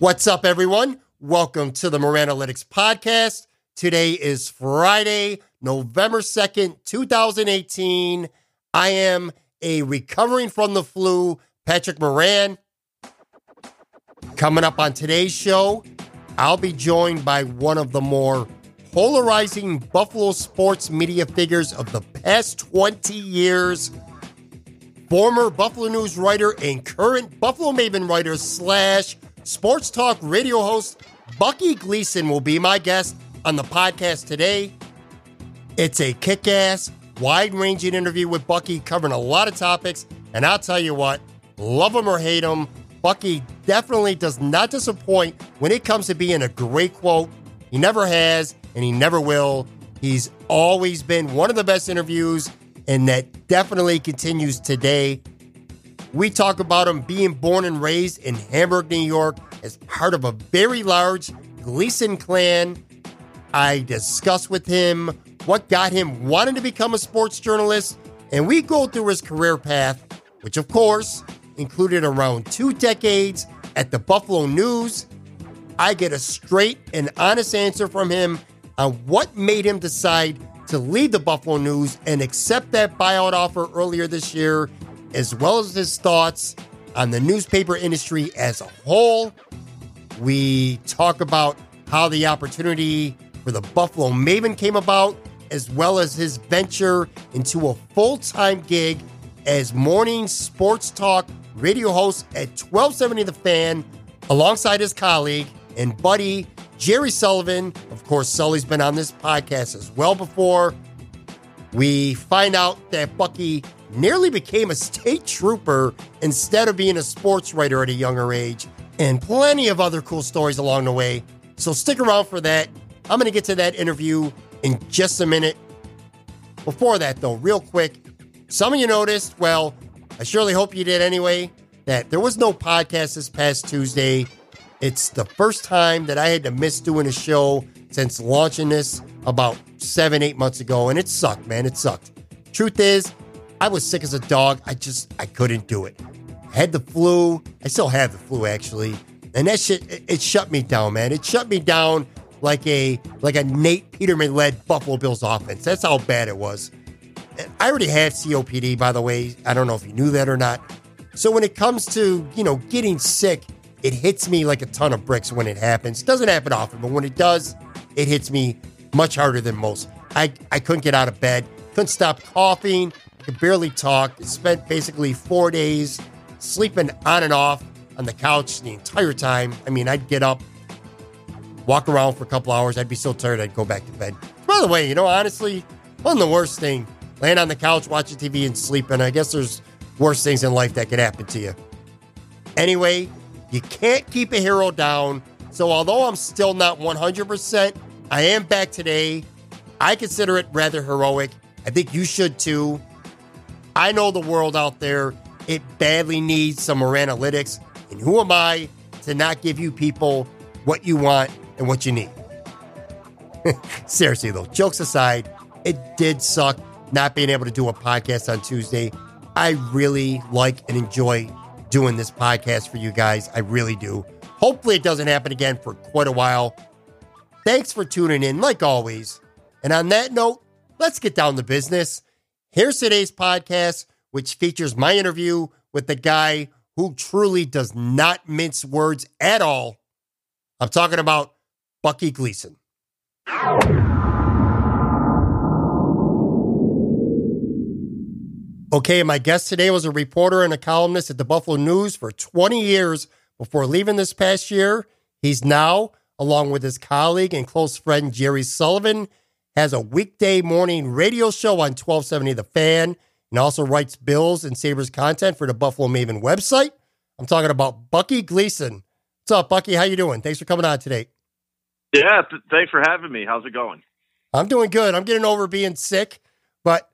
What's up, everyone? Welcome to the Moran-Alytics Podcast. Today is Friday, November 2nd, 2018. I am a recovering from the flu, Patrick Moran. Coming up on today's show, I'll be joined by one of the more polarizing Buffalo sports media figures of the past 20 years. Former Buffalo News writer and current Buffalo Maven writer slash sports talk radio host Bucky Gleason will be my guest on the podcast today. It's a kick ass, wide ranging interview with Bucky covering a lot of topics. And I'll tell you what, love him or hate him, Bucky definitely does not disappoint when it comes to being a great quote. He never has, and he never will. He's always been one of the best interviews, and that definitely continues today. We talk about him being born and raised in Hamburg, New York, as part of a very large Gleason clan. I discuss with him what got him wanting to become a sports journalist, and we go through his career path, which of course included around two decades at the Buffalo News. I get a straight and honest answer from him on what made him decide to leave the Buffalo News and accept that buyout offer earlier this year as well as his thoughts on the newspaper industry as a whole. We talk about how the opportunity for the Buffalo Maven came about, as well as his venture into a full time gig as morning sports talk radio host at 1270 The Fan, alongside his colleague and buddy Jerry Sullivan. Of course, Sully's been on this podcast as well before. We find out that Bucky nearly became a state trooper instead of being a sports writer at a younger age, and plenty of other cool stories along the way. So stick around for that. I'm going to get to that interview in just a minute. Before that, though, real quick, some of you noticed, well, I surely hope you did anyway, that there was no podcast this past Tuesday. It's the first time that I had to miss doing a show since launching this about seven, eight months ago, and it sucked, man. It sucked. Truth is, I was sick as a dog. I just I couldn't do it. I had the flu. I still have the flu actually, and that shit it, it shut me down, man. It shut me down like a like a Nate Peterman led Buffalo Bills offense. That's how bad it was. I already had COPD, by the way. I don't know if you knew that or not. So when it comes to you know getting sick, it hits me like a ton of bricks when it happens. It doesn't happen often, but when it does, it hits me much harder than most. I, I couldn't get out of bed, couldn't stop coughing, could barely talk. Spent basically four days sleeping on and off on the couch the entire time. I mean, I'd get up, walk around for a couple hours. I'd be so tired, I'd go back to bed. By the way, you know, honestly, wasn't the worst thing. Laying on the couch, watching TV, and sleeping. I guess there's worse things in life that could happen to you. Anyway, you can't keep a hero down. So, although I'm still not 100%, I am back today. I consider it rather heroic. I think you should too. I know the world out there, it badly needs some more analytics. And who am I to not give you people what you want and what you need? Seriously, though, jokes aside, it did suck not being able to do a podcast on Tuesday. I really like and enjoy doing this podcast for you guys. I really do. Hopefully, it doesn't happen again for quite a while. Thanks for tuning in, like always. And on that note, let's get down to business. Here's today's podcast which features my interview with the guy who truly does not mince words at all. I'm talking about Bucky Gleason. Okay, my guest today was a reporter and a columnist at the Buffalo News for 20 years before leaving this past year. He's now, along with his colleague and close friend Jerry Sullivan, has a weekday morning radio show on 1270 The Fan and also writes Bills and Sabres content for the Buffalo Maven website. I'm talking about Bucky Gleason. What's up, Bucky? How you doing? Thanks for coming on today. Yeah, th- thanks for having me. How's it going? I'm doing good. I'm getting over being sick, but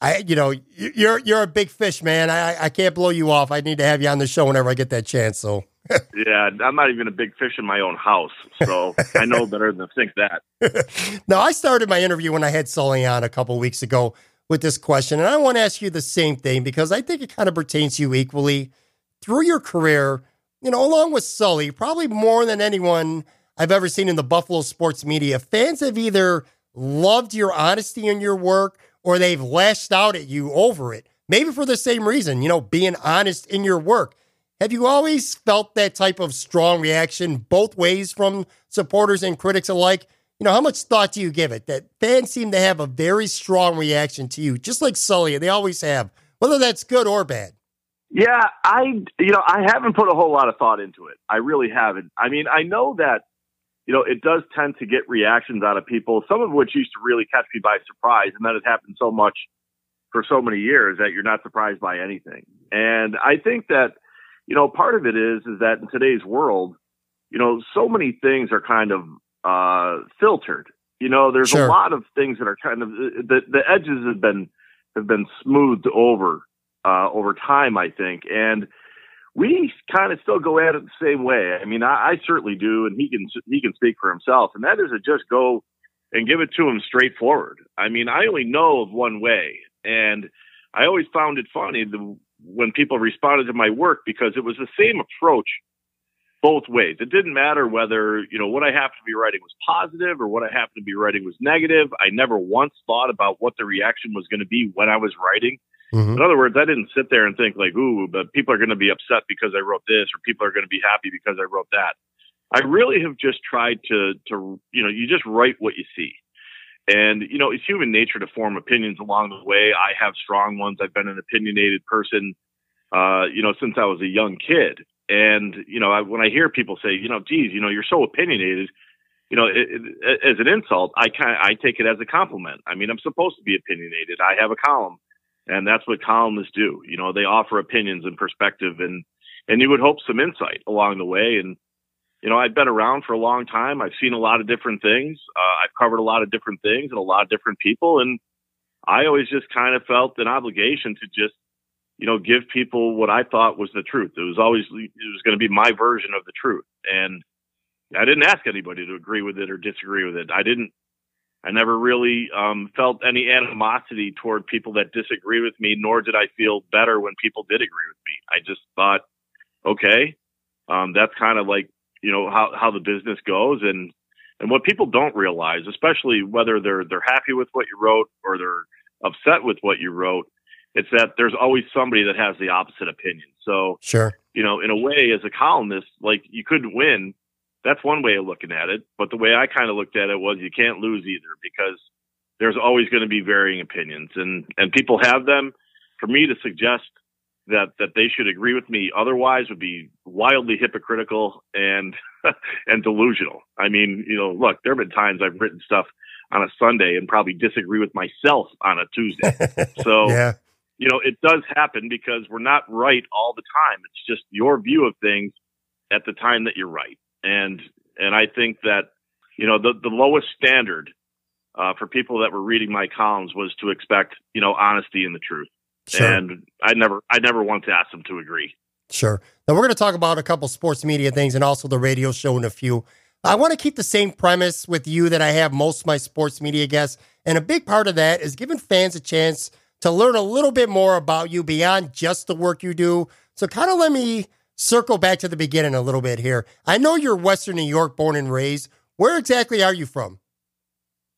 I, you know, you're you're a big fish, man. I I can't blow you off. I need to have you on the show whenever I get that chance. So. Yeah, I'm not even a big fish in my own house, so I know better than to think that. now, I started my interview when I had Sully on a couple weeks ago with this question, and I want to ask you the same thing because I think it kind of pertains to you equally through your career. You know, along with Sully, probably more than anyone I've ever seen in the Buffalo sports media, fans have either loved your honesty in your work or they've lashed out at you over it. Maybe for the same reason, you know, being honest in your work. Have you always felt that type of strong reaction both ways from supporters and critics alike? You know, how much thought do you give it that fans seem to have a very strong reaction to you, just like Sully, and they always have, whether that's good or bad? Yeah, I, you know, I haven't put a whole lot of thought into it. I really haven't. I mean, I know that, you know, it does tend to get reactions out of people, some of which used to really catch me by surprise. And that has happened so much for so many years that you're not surprised by anything. And I think that, you know, part of it is is that in today's world, you know, so many things are kind of uh, filtered. You know, there's sure. a lot of things that are kind of the the edges have been have been smoothed over uh, over time, I think, and we kind of still go at it the same way. I mean, I, I certainly do, and he can he can speak for himself, and that is to just go and give it to him straightforward. I mean, I only know of one way, and I always found it funny the when people responded to my work because it was the same approach both ways. It didn't matter whether, you know, what I happened to be writing was positive or what I happened to be writing was negative. I never once thought about what the reaction was going to be when I was writing. Mm-hmm. In other words, I didn't sit there and think like, ooh, but people are going to be upset because I wrote this or people are going to be happy because I wrote that. I really have just tried to, to, you know, you just write what you see. And, you know, it's human nature to form opinions along the way. I have strong ones. I've been an opinionated person, uh, you know, since I was a young kid. And, you know, I, when I hear people say, you know, geez, you know, you're so opinionated, you know, it, it, as an insult, I kind I take it as a compliment. I mean, I'm supposed to be opinionated. I have a column and that's what columnists do. You know, they offer opinions and perspective and, and you would hope some insight along the way. And, you know, I've been around for a long time. I've seen a lot of different things. Uh, I've covered a lot of different things and a lot of different people. And I always just kind of felt an obligation to just, you know, give people what I thought was the truth. It was always, it was going to be my version of the truth. And I didn't ask anybody to agree with it or disagree with it. I didn't, I never really um, felt any animosity toward people that disagree with me, nor did I feel better when people did agree with me. I just thought, okay, um, that's kind of like you know how how the business goes and and what people don't realize especially whether they're they're happy with what you wrote or they're upset with what you wrote it's that there's always somebody that has the opposite opinion. So sure. you know in a way as a columnist like you couldn't win. That's one way of looking at it. But the way i kind of looked at it was you can't lose either because there's always going to be varying opinions and and people have them. For me to suggest that that they should agree with me otherwise would be wildly hypocritical and and delusional. I mean, you know, look, there have been times I've written stuff on a Sunday and probably disagree with myself on a Tuesday. So, yeah. you know, it does happen because we're not right all the time. It's just your view of things at the time that you're right. And and I think that you know the the lowest standard uh, for people that were reading my columns was to expect you know honesty and the truth. Sure. And I never, I never want to ask them to agree. Sure. Now we're going to talk about a couple sports media things and also the radio show and a few. I want to keep the same premise with you that I have most of my sports media guests. And a big part of that is giving fans a chance to learn a little bit more about you beyond just the work you do. So kind of let me circle back to the beginning a little bit here. I know you're Western New York born and raised. Where exactly are you from?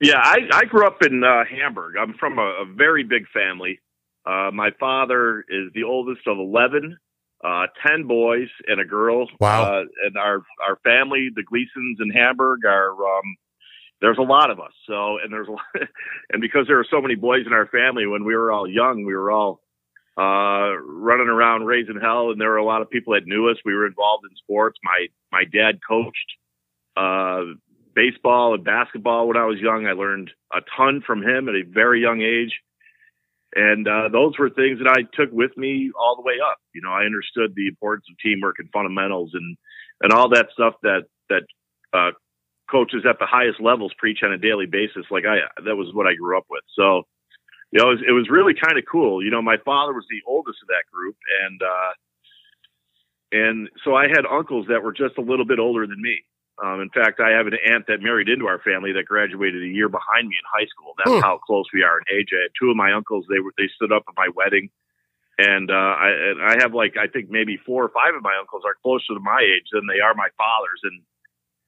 Yeah, I, I grew up in uh, Hamburg. I'm from a, a very big family. Uh, my father is the oldest of 11, uh, 10 boys and a girl. Wow. Uh, and our, our family, the Gleasons in Hamburg are, um, there's a lot of us. So, and there's a lot, and because there are so many boys in our family, when we were all young, we were all, uh, running around raising hell. And there were a lot of people that knew us. We were involved in sports. My, my dad coached, uh, baseball and basketball when I was young. I learned a ton from him at a very young age. And uh, those were things that I took with me all the way up. You know, I understood the importance of teamwork and fundamentals and and all that stuff that that uh, coaches at the highest levels preach on a daily basis. Like I, that was what I grew up with. So, you know, it was, it was really kind of cool. You know, my father was the oldest of that group, and uh, and so I had uncles that were just a little bit older than me. Um, in fact, I have an aunt that married into our family that graduated a year behind me in high school. That's Hmm. how close we are in age. I had two of my uncles; they were they stood up at my wedding, and uh, I and I have like I think maybe four or five of my uncles are closer to my age than they are my father's, and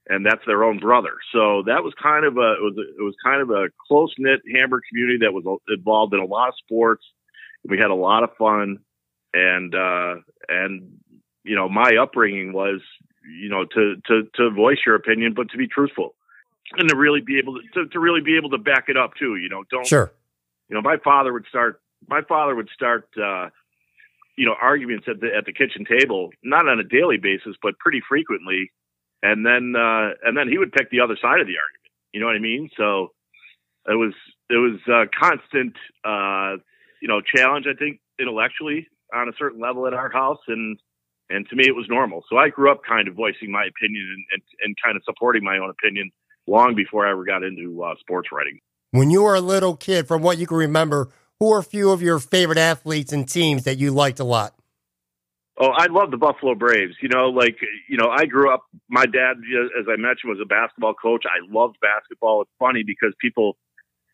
and that's their own brother. So that was kind of a it was a, it was kind of a close knit Hamburg community that was involved in a lot of sports. We had a lot of fun, and uh, and you know my upbringing was you know to to to voice your opinion, but to be truthful and to really be able to, to to really be able to back it up too. You know, don't Sure. you know my father would start my father would start uh you know arguments at the at the kitchen table not on a daily basis but pretty frequently and then uh and then he would pick the other side of the argument you know what i mean so it was it was a constant uh you know challenge i think intellectually on a certain level at our house and and to me it was normal so i grew up kind of voicing my opinion and and, and kind of supporting my own opinion long before i ever got into uh sports writing When you were a little kid, from what you can remember, who are a few of your favorite athletes and teams that you liked a lot? Oh, I love the Buffalo Braves. You know, like you know, I grew up. My dad, as I mentioned, was a basketball coach. I loved basketball. It's funny because people,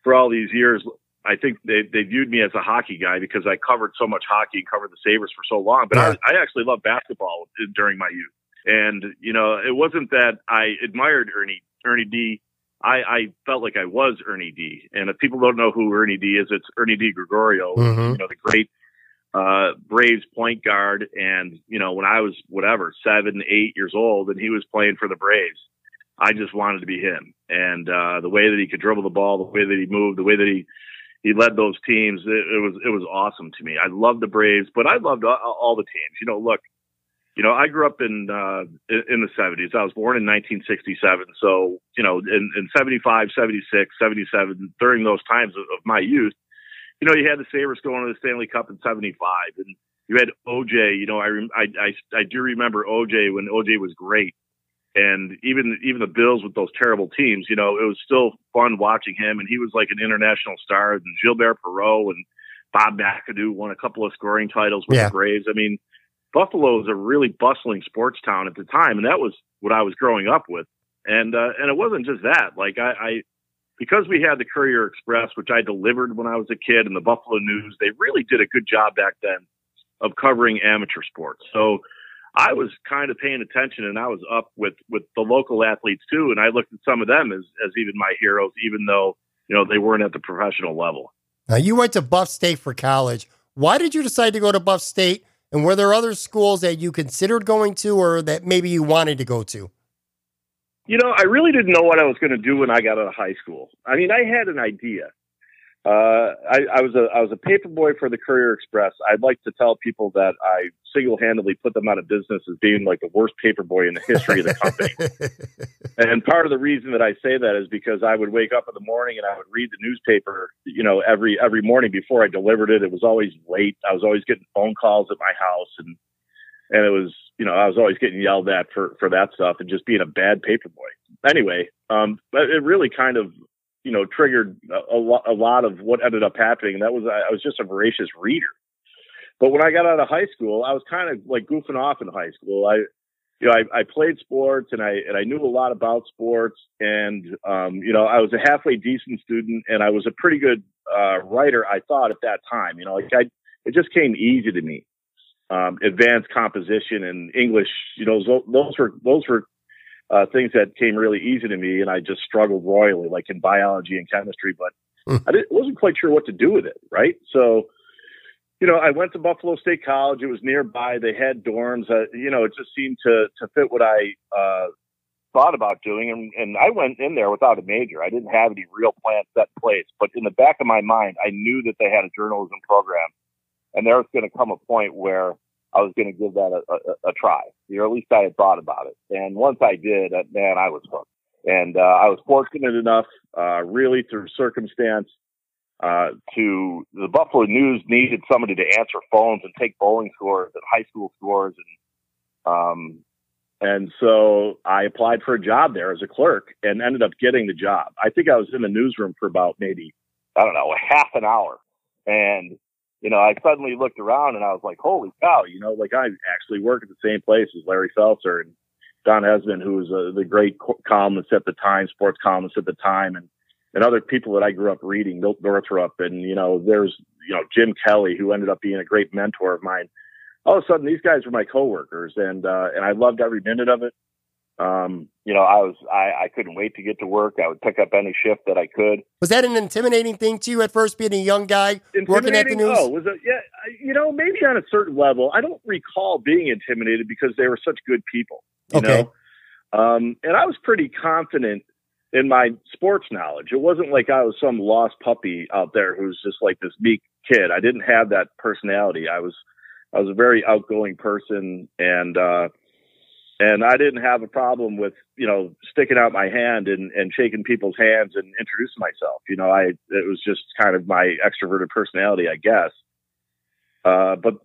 for all these years, I think they they viewed me as a hockey guy because I covered so much hockey and covered the Sabres for so long. But Yeah. I, I actually loved basketball during my youth. And you know, it wasn't that I admired Ernie Ernie D. I, I felt like I was Ernie D. And if people don't know who Ernie D is, it's Ernie DiGregorio, Mhm. you know, the great uh, Braves point guard. And, you know, when I was whatever, seven, eight years old and he was playing for the Braves, I just wanted to be him. And, uh, the way that he could dribble the ball, the way that he moved, the way that he, he led those teams, it, it was, it was awesome to me. I loved the Braves, but I loved all, all the teams. You know, look, you know, I grew up in, uh, in, the seventies. I was born in 1967. So, you know, in, in 75, 76, 77, during those times of, of my youth, you know, you had the Sabres going to the Stanley Cup in '75, and you had OJ. You know, I, I I I do remember OJ when OJ was great, and even even the Bills with those terrible teams. You know, it was still fun watching him, and he was like an international star. And Gilbert Perreault and Bob McAdoo won a couple of scoring titles with Yeah. the Braves. I mean, Buffalo was a really bustling sports town at the time, and that was what I was growing up with. And uh, and it wasn't just that. Like I, I because we had the Courier Express, which I delivered when I was a kid, and the Buffalo News, they really did a good job back then of covering amateur sports. So I was kind of paying attention, and I was up with with the local athletes too, and I looked at some of them as as even my heroes, even though you know they weren't at the professional level. Now, you went to Buff State for college. Why did you decide to go to Buff State? And were there other schools that you considered going to or that maybe you wanted to go to? You know, I really didn't know what I was going to do when I got out of high school. I mean, I had an idea. Uh, I, I was a I was a paper boy for the Courier Express. I'd like to tell people that I single handedly put them out of business as being like the worst paper boy in the history of the company. And part of the reason that I say that is because I would wake up in the morning and I would read the newspaper, you know, every every morning before I delivered it. It was always late. I was always getting phone calls at my house and and it was, you know, I was always getting yelled at for for that stuff and just being a bad paper boy. Anyway, um but it really kind of, you know, triggered a, lot, a lot of what ended up happening and that was I was just a voracious reader. But when I got out of high school, I was kind of like goofing off in high school. I you know, I, I played sports and I and I knew a lot about sports and um, you know, I was a halfway decent student and I was a pretty good uh, writer, I thought at that time. You know, like I it just came easy to me. Um, advanced composition and English, you know, those, those were those were uh, things that came really easy to me, and I just struggled royally, like in biology and chemistry. But Hmm. I didn't, wasn't quite sure what to do with it, right? So, you know, I went to Buffalo State College. It was nearby. They had dorms. Uh, you know, it just seemed to to fit what I uh, thought about doing. And, and I went in there without a major. I didn't have any real plans set in place. But in the back of my mind, I knew that they had a journalism program, and there was going to come a point where I was going to give that a, a, a try, or at least I had thought about it. And once I did, uh, man, I was hooked. And uh, I was fortunate enough, uh, really through circumstance, uh, to the Buffalo News needed somebody to answer phones and take bowling scores and high school scores, and um, and so I applied for a job there as a clerk and ended up getting the job. I think I was in the newsroom for about maybe I don't know a half an hour, and you know I suddenly looked around and I was like, holy cow, you know, like I actually work at the same place as Larry Felser and Donn Esmonde, who was uh, the great columnist at the time, sports columnist at the time, and and other people that I grew up reading, Milt Northrop, and you know, there's you know Jim Kelley, who ended up being a great mentor of mine. All of a sudden, these guys were my coworkers, and uh, and I loved every minute of it. Um, you know, I was I, I couldn't wait to get to work. I would pick up any shift that I could. Was that an intimidating thing to you at first, being a young guy working at the news? Oh, was it? Yeah, you know, maybe on a certain level. I don't recall being intimidated because they were such good people. You okay. know, um, and I was pretty confident in my sports knowledge. It wasn't like I was some lost puppy out there who's just like this meek kid. I didn't have that personality. I was I was a very outgoing person and uh and I didn't have a problem with, you know, sticking out my hand and, and shaking people's hands and introducing myself. You know, I it was just kind of my extroverted personality, I guess. Uh, but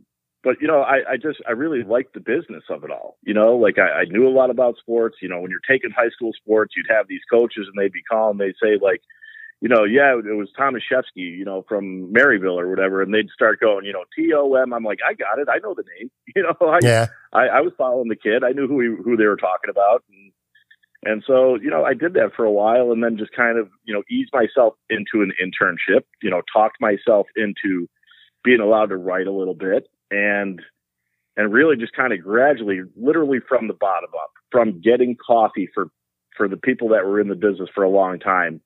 but you know, I, I just I really liked the business of it all. You know, like I, I knew a lot about sports. You know, when you're taking high school sports, you'd have these coaches and they'd be calling. They'd say like, you know, yeah, it was Tomaszewski, you know, from Maryvale or whatever, and they'd start going, you know, T O M. I'm like, I got it. I know the name. You know, I, yeah. I, I was following the kid. I knew who he, who they were talking about, and and so you know, I did that for a while, and then just kind of you know eased myself into an internship. You know, talked myself into being allowed to write a little bit and and really just kind of gradually, literally from the bottom up, from getting coffee for for the people that were in the business for a long time,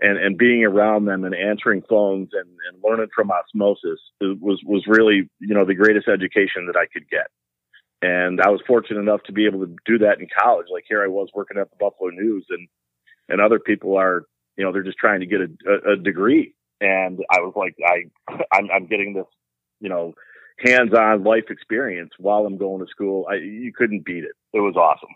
and and being around them and answering phones and, and learning from osmosis was was really you know the greatest education that I could get. And I was fortunate enough to be able to do that in college. Like here I was working at the Buffalo News, and and other people are you know they're just trying to get a, a, degree. And I was like, I I'm, I'm getting this you know hands-on life experience while I'm going to school. I, you couldn't beat it. It was awesome.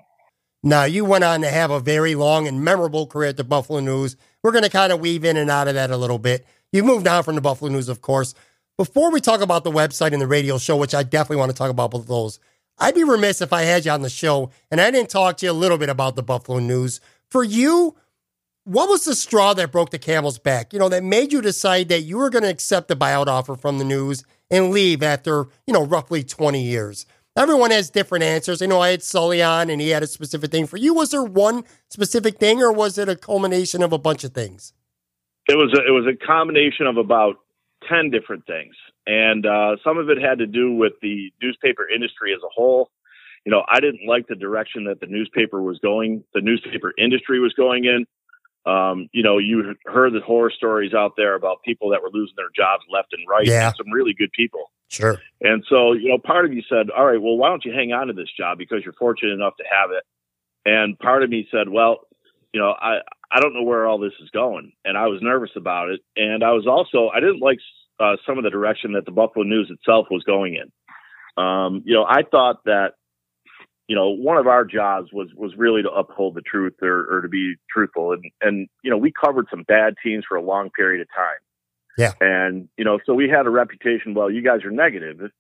Now, you went on to have a very long and memorable career at the Buffalo News. We're going to kind of weave in and out of that a little bit. You moved on from the Buffalo News, of course. Before we talk about the website and the radio show, which I definitely want to talk about both those, I'd be remiss if I had you on the show and I didn't talk to you a little bit about the Buffalo News. For you, what was the straw that broke the camel's back? You know, that made you decide that you were going to accept the buyout offer from the news and leave after, you know, roughly 20 years? Everyone has different answers. I know I had Sully on and he had a specific thing. For you, was there one specific thing or was it a culmination of a bunch of things? It was a, it was a combination of about 10 different things. And uh, some of it had to do with the newspaper industry as a whole. You know, I didn't like the direction that the newspaper was going, the newspaper industry was going in. Um, you know, you heard the horror stories out there about people that were losing their jobs left and right. Yeah. Some really good people. Sure. And so, you know, part of you said, all right, well, why don't you hang on to this job because you're fortunate enough to have it? And part of me said, well, you know, I, I don't know where all this is going. And I was nervous about it. And I was also, I didn't like uh, some of the direction that the Buffalo News itself was going in. Um, you know, I thought that you know, one of our jobs was was really to uphold the truth or, or to be truthful. And and you know, we covered some bad teams for a long period of time. Yeah. And you know, so we had a reputation. Well, you guys are negative. If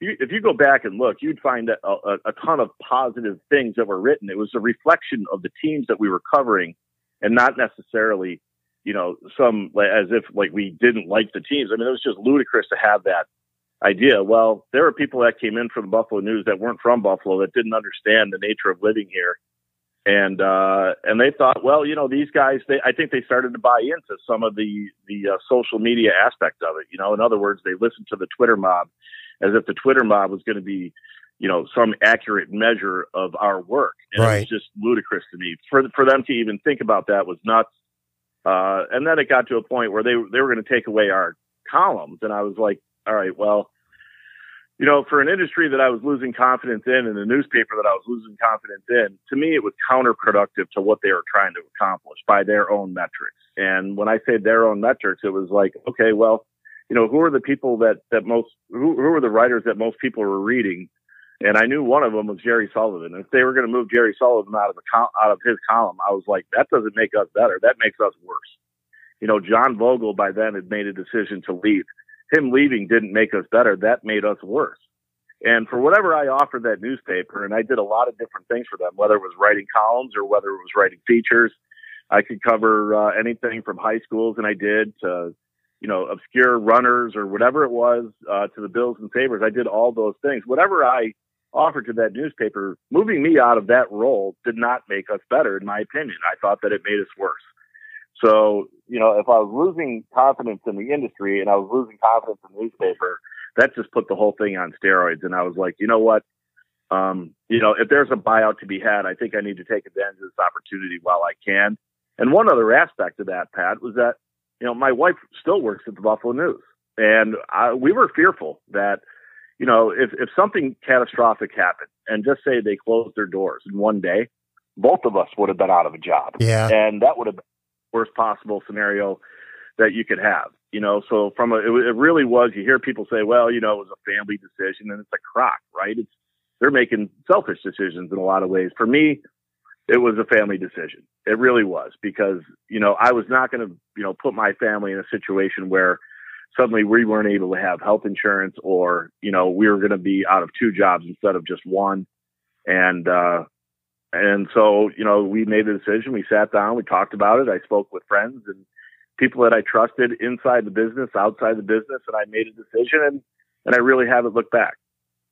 you, if you go back and look, you'd find a, a, a ton of positive things that were written. It was a reflection of the teams that we were covering, and not necessarily, you know, some as if like we didn't like the teams. I mean, it was just ludicrous to have that idea. Well, there were people that came in from the Buffalo News that weren't from Buffalo that didn't understand the nature of living here. And uh, and they thought, well, you know, these guys. They, I think they started to buy into some of the the uh, social media aspect of it. You know, in other words, they listened to the Twitter mob as if the Twitter mob was going to be, you know, some accurate measure of our work. And right. it was just ludicrous to me for for them to even think about that was nuts. Uh, and then it got to a point where they they were going to take away our columns, and I was like, all right, well, you know, for an industry that I was losing confidence in and a newspaper that I was losing confidence in, to me, it was counterproductive to what they were trying to accomplish by their own metrics. And when I say their own metrics, it was like, okay, well, you know, who are the people that, that most, who, who are the writers that most people were reading? And I knew one of them was Jerry Sullivan. If they were going to move Jerry Sullivan out of the out of his column, I was like, that doesn't make us better. That makes us worse. You know, John Vogel by then had made a decision to leave him leaving didn't make us better. That made us worse. And for whatever I offered that newspaper, and I did a lot of different things for them, whether it was writing columns or whether it was writing features, I could cover uh, anything from high schools, and I did to, you know, obscure runners or whatever it was uh, to the Bills and Sabres. I did all those things. Whatever I offered to that newspaper, moving me out of that role did not make us better, in my opinion. I thought that it made us worse. So, you know, if I was losing confidence in the industry and I was losing confidence in the newspaper, that just put the whole thing on steroids. And I was like, you know what? Um, you know, if there's a buyout to be had, I think I need to take advantage of this opportunity while I can. And one other aspect of that, Pat, was that, you know, my wife still works at the Buffalo News. And I, we were fearful that, you know, if, if something catastrophic happened and just say they closed their doors in one day, both of us would have been out of a job. Yeah. And that would have worst possible scenario that you could have. You know, so from a, it, it really was. You hear people say, "Well, you know, it was a family decision," and it's a crock, right? It's they're making selfish decisions in a lot of ways. For me, it was a family decision. It really was because you know I was not going to you know put my family in a situation where suddenly we weren't able to have health insurance or you know we were going to be out of two jobs instead of just one and uh and so, you know, we made the decision. We sat down, we talked about it. I spoke with friends and people that I trusted inside the business, outside the business, and I made a decision and, and I really haven't looked back.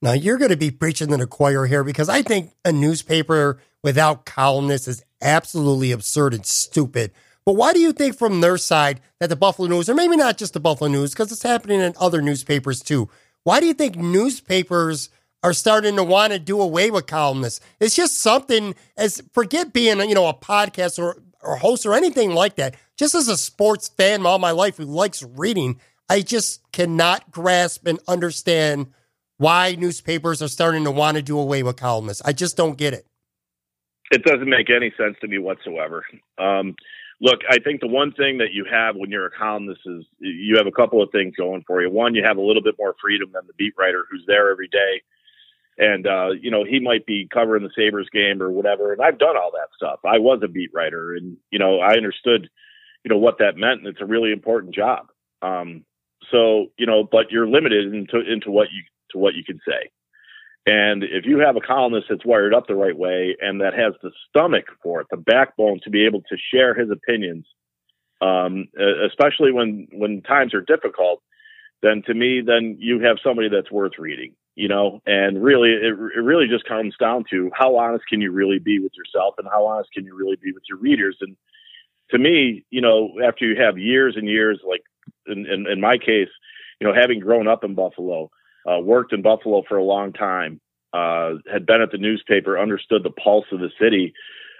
Now you're going to be preaching to the choir here because I think a newspaper without columnists is absolutely absurd and stupid. But why do you think from their side that the Buffalo News, or maybe not just the Buffalo News, because it's happening in other newspapers too, why do you think newspapers are starting to want to do away with columnists. It's just something as forget being you know a podcast or or host or anything like that. Just as a sports fan all my life who likes reading, I just cannot grasp and understand why newspapers are starting to want to do away with columnists. I just don't get it. It doesn't make any sense to me whatsoever. Um, look, I think the one thing that you have when you're a columnist is you have a couple of things going for you. One, you have a little bit more freedom than the beat writer who's there every day and uh, you know he might be covering the Sabres game or whatever. And I've done all that stuff. I was a beat writer, and you know I understood, you know what that meant, and it's a really important job. Um, so you know, but you're limited into into what you to what you can say. And if you have a columnist that's wired up the right way and that has the stomach for it, the backbone to be able to share his opinions, um, especially when when times are difficult, then to me, then you have somebody that's worth reading you know, and really, it, it really just comes down to how honest can you really be with yourself and how honest can you really be with your readers. And to me, you know, after you have years and years, like in, in, in my case, you know, having grown up in Buffalo, uh, worked in Buffalo for a long time, uh, had been at the newspaper, understood the pulse of the city,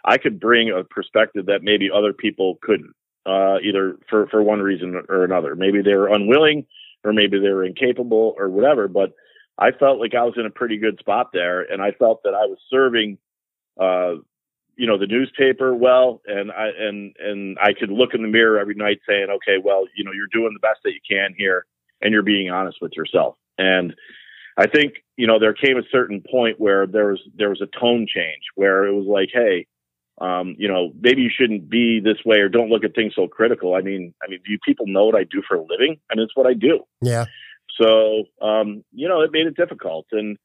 I could bring a perspective that maybe other people couldn't, uh, either for, for one reason or another. Maybe they were unwilling or maybe they were incapable or whatever, but I felt like I was in a pretty good spot there, and I felt that I was serving, uh, you know, the newspaper well, and I and and I could look in the mirror every night saying, okay, well, you know, you're doing the best that you can here, and you're being honest with yourself. And I think you know there came a certain point where there was there was a tone change where it was like, hey, um, you know, maybe you shouldn't be this way or don't look at things so critical. I mean, I mean, do people know what I do for a living? I mean, it's what I do. Yeah. So, um, you know, it made it difficult. And,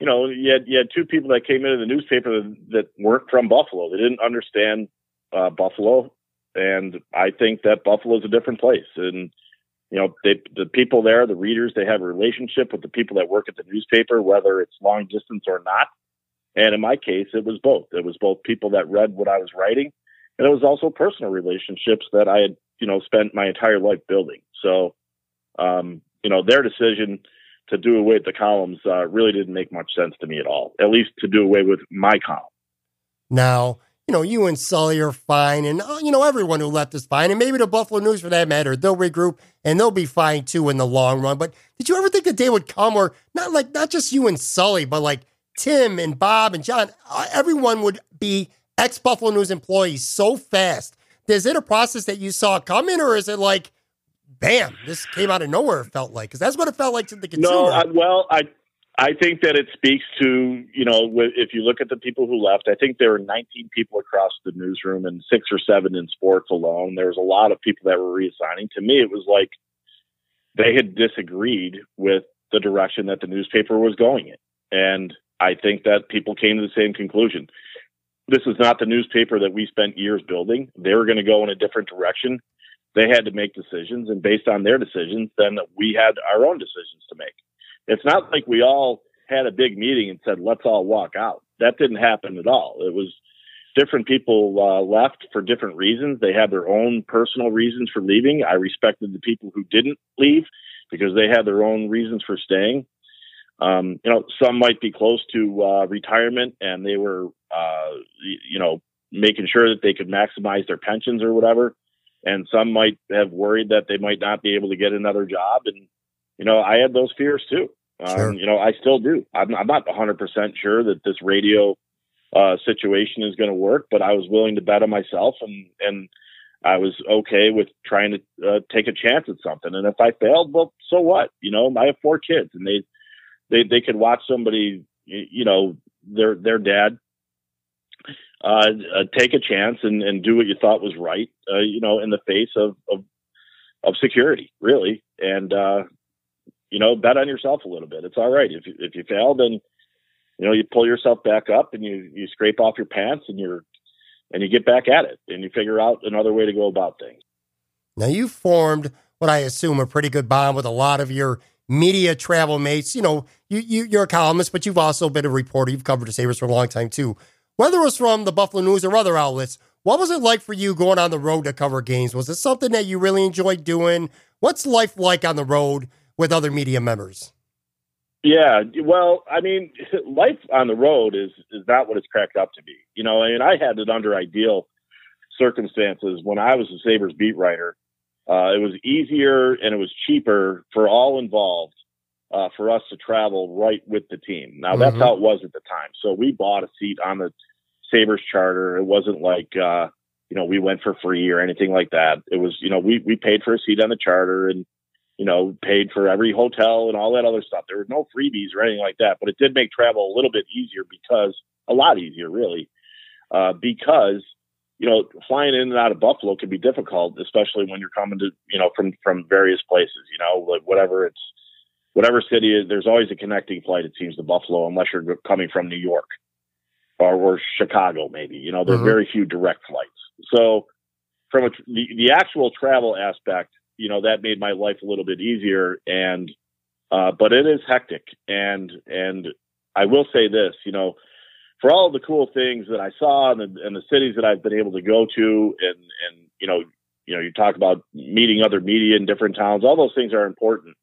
you know, you had, you had two people that came into the newspaper that, weren't from Buffalo. They didn't understand uh, Buffalo. And I think that Buffalo is a different place. And, you know, they, the people there, the readers, they have a relationship with the people that work at the newspaper, whether it's long distance or not. And in my case, it was both. It was both people that read what I was writing, and it was also personal relationships that I had, you know, spent my entire life building. So, um, you know, their decision to do away with the columns uh, really didn't make much sense to me at all. At least to do away with my column. Now, you know, you and Sully are fine, and uh, you know everyone who left is fine, and maybe the Buffalo News for that matter, they'll regroup and they'll be fine too in the long run. But did you ever think a day would come where not like not just you and Sully, but like Tim and Bob and John, uh, everyone would be ex Buffalo News employees so fast? Is it a process that you saw coming, or is it like, bam, this came out of nowhere? It felt like because that's what it felt like to the consumer. No, I, well, I I think that it speaks to, you know, if you look at the people who left, I think there were 19 people across the newsroom and six or seven in sports alone. There was a lot of people that were reassigning. To me, it was like they had disagreed with the direction that the newspaper was going in. And I think that people came to the same conclusion. This is not the newspaper that we spent years building. They were going to go in a different direction. They had to make decisions, and based on their decisions, then we had our own decisions to make. It's not like we all had a big meeting and said, let's all walk out. That didn't happen at all. It was different people uh, left for different reasons. They had their own personal reasons for leaving. I respected the people who didn't leave because they had their own reasons for staying. Um, you know, some might be close to uh, retirement and they were, uh, you know, making sure that they could maximize their pensions or whatever. And some might have worried that they might not be able to get another job. And, you know, I had those fears too. Sure. Um, you know, I still do. I'm, I'm not 100% sure that this radio uh, situation is going to work, but I was willing to bet on myself and, and I was okay with trying to uh, take a chance at something. And if I failed, well, so what? You know, I have four kids and they, they, they could watch somebody, you know, their, their dad uh, uh, take a chance and, and do what you thought was right, uh, you know, in the face of, of, of security, really. And, uh, you know, bet on yourself a little bit. It's all right. If you, if you fail, then, you know, you pull yourself back up and you, you scrape off your pants and you're, and you get back at it and you figure out another way to go about things. Now you formed what I assume a pretty good bond with a lot of your media travel mates. You know, you, you you're a columnist, but you've also been a reporter. You've covered the Sabres for a long time too. Whether it was from the Buffalo News or other outlets, what was it like for you going on the road to cover games? Was it something that you really enjoyed doing? What's life like on the road with other media members? Yeah, well, I mean, life on the road is is not what it's cracked up to be. You know, I mean, I had it under ideal circumstances when I was a Sabres beat writer. Uh, it was easier and it was cheaper for all involved uh, for us to travel right with the team. Now mm-hmm. that's how it was at the time. So we bought a seat on the Sabres charter. It wasn't like uh, you know we went for free or anything like that. It was you know we we paid for a seat on the charter and you know, paid for every hotel and all that other stuff. There were no freebies or anything like that, but it did make travel a little bit easier because a lot easier, really, uh, because you know, flying in and out of Buffalo can be difficult, especially when you're coming to, you know, from from various places. You know, like whatever it's whatever city is, there's always a connecting flight. It seems to Buffalo, unless you're coming from New York or, or Chicago, maybe. You know, there's mm-hmm. very few direct flights. So, from a, the the actual travel aspect, you know that made my life a little bit easier and uh, but it is hectic and and I will say this you know for all the cool things that I saw and the, and the cities that I've been able to go to and and you know you know you talk about meeting other media in different towns all those things are important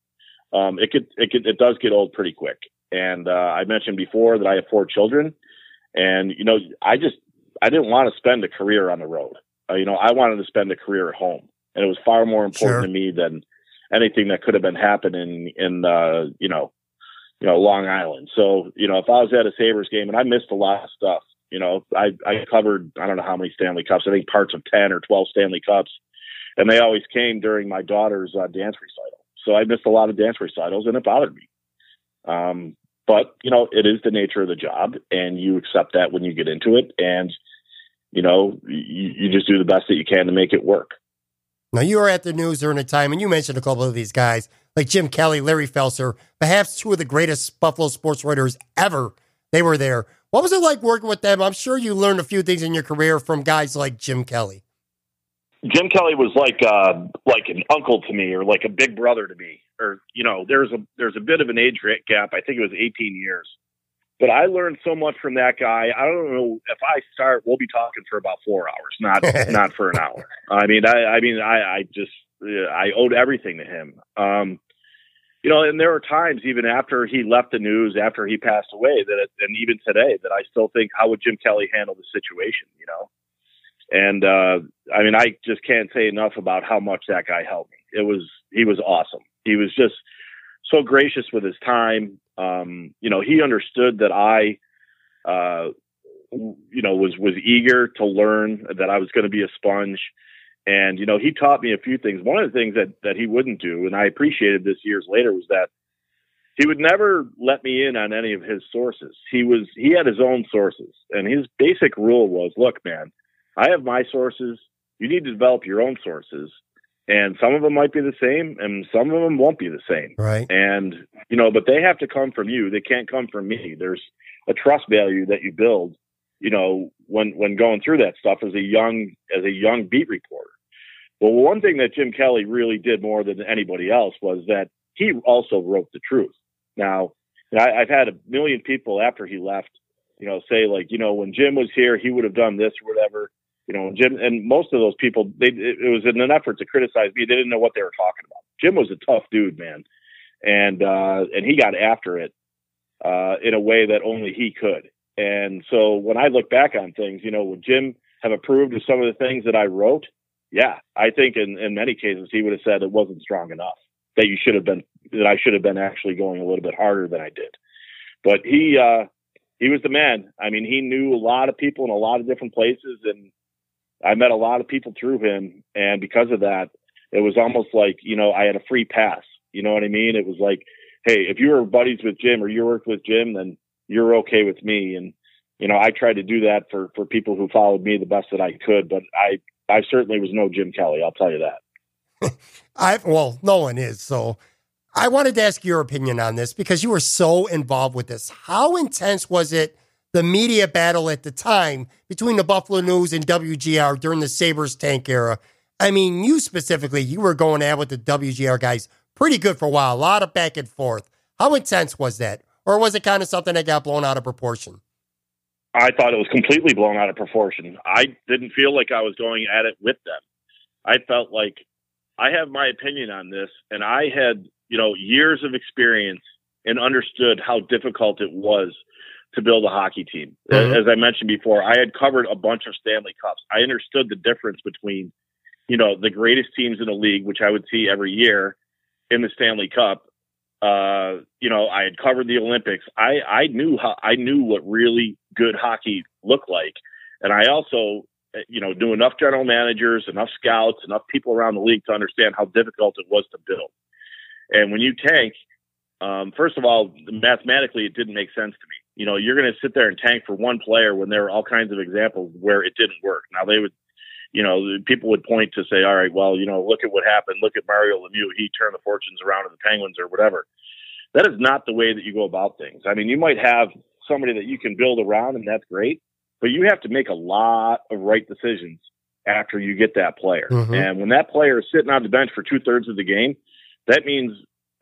um, it could it could it does get old pretty quick and uh, I mentioned before that I have four children and you know I just I didn't want to spend a career on the road uh, you know I wanted to spend a career at home and it was far more important sure. to me than anything that could have been happening in uh, you know you know Long Island. So you know if I was at a Sabres game and I missed a lot of stuff, you know I I covered I don't know how many Stanley Cups. I think parts of ten or twelve Stanley Cups, and they always came during my daughter's uh, dance recital. So I missed a lot of dance recitals, and it bothered me. Um, but you know it is the nature of the job, and you accept that when you get into it, and you know you, you just do the best that you can to make it work. Now, you were at the news during a time, and you mentioned a couple of these guys, like Jim Kelley, Larry Felser, perhaps two of the greatest Buffalo sports writers ever. They were there. What was it like working with them? I'm sure you learned a few things in your career from guys like Jim Kelley. Jim Kelley was like uh, like an uncle to me, or like a big brother to me, or you know, there's a there's a bit of an age gap. I think it was 18 years but I learned so much from that guy. I don't know if I start, we'll be talking for about four hours, not not for an hour. I mean, I, I mean, I, I just I owed everything to him. Um, you know, and there were times even after he left the news, after he passed away, that it, and even today, that I still think, how would Jim Kelley handle the situation? You know, and uh, I mean, I just can't say enough about how much that guy helped me. It was he was awesome. He was just so gracious with his time. Um, you know, he understood that I, uh, you know, was was eager to learn that I was going to be a sponge. And you know, he taught me a few things. One of the things that that he wouldn't do, and I appreciated this years later, was that he would never let me in on any of his sources. He was he had his own sources, and his basic rule was, look, man, I have my sources. You need to develop your own sources, and some of them might be the same, and some of them won't be the same. Right. And you know, but they have to come from you. They can't come from me. There's a trust value that you build. You know, when when going through that stuff as a young as a young beat reporter. Well, one thing that Jim Kelley really did more than anybody else was that he also wrote the truth. Now, I, I've had a million people after he left, you know, say like, you know, when Jim was here, he would have done this or whatever. You know, Jim and most of those people, they it was in an effort to criticize me. They didn't know what they were talking about. Jim was a tough dude, man, and uh, and he got after it uh, in a way that only he could. And so when I look back on things, you know, would Jim have approved of some of the things that I wrote? Yeah, I think in, in many cases he would have said it wasn't strong enough. That you should have been that I should have been actually going a little bit harder than I did. But he uh, he was the man. I mean, he knew a lot of people in a lot of different places, and I met a lot of people through him, and because of that, it was almost like you know I had a free pass. You know what I mean? It was like, hey, if you were buddies with Jim or you worked with Jim, then you're okay with me. And you know, I tried to do that for for people who followed me the best that I could. But I I certainly was no Jim Kelley. I'll tell you that. I well, no one is. So I wanted to ask your opinion on this because you were so involved with this. How intense was it? The media battle at the time between the Buffalo News and WGR during the Sabres tank era. I mean, you specifically, you were going at with the WGR guys pretty good for a while, a lot of back and forth. How intense was that? Or was it kind of something that got blown out of proportion? I thought it was completely blown out of proportion. I didn't feel like I was going at it with them. I felt like I have my opinion on this, and I had, you know, years of experience and understood how difficult it was to build a hockey team. Mm-hmm. As I mentioned before, I had covered a bunch of Stanley Cups. I understood the difference between, you know, the greatest teams in the league, which I would see every year in the Stanley Cup. Uh, you know, I had covered the Olympics. I, I knew how I knew what really good hockey looked like. And I also, you know, knew enough general managers, enough scouts, enough people around the league to understand how difficult it was to build. And when you tank, um, first of all, mathematically, it didn't make sense to me you know, you're going to sit there and tank for one player when there are all kinds of examples where it didn't work. Now they would, you know, people would point to say, all right, well, you know, look at what happened. Look at Mario Lemieux. He turned the fortunes around of the Penguins or whatever. That is not the way that you go about things. I mean, you might have somebody that you can build around and that's great, but you have to make a lot of right decisions after you get that player. Mm-hmm. And when that player is sitting on the bench for two thirds of the game, that means,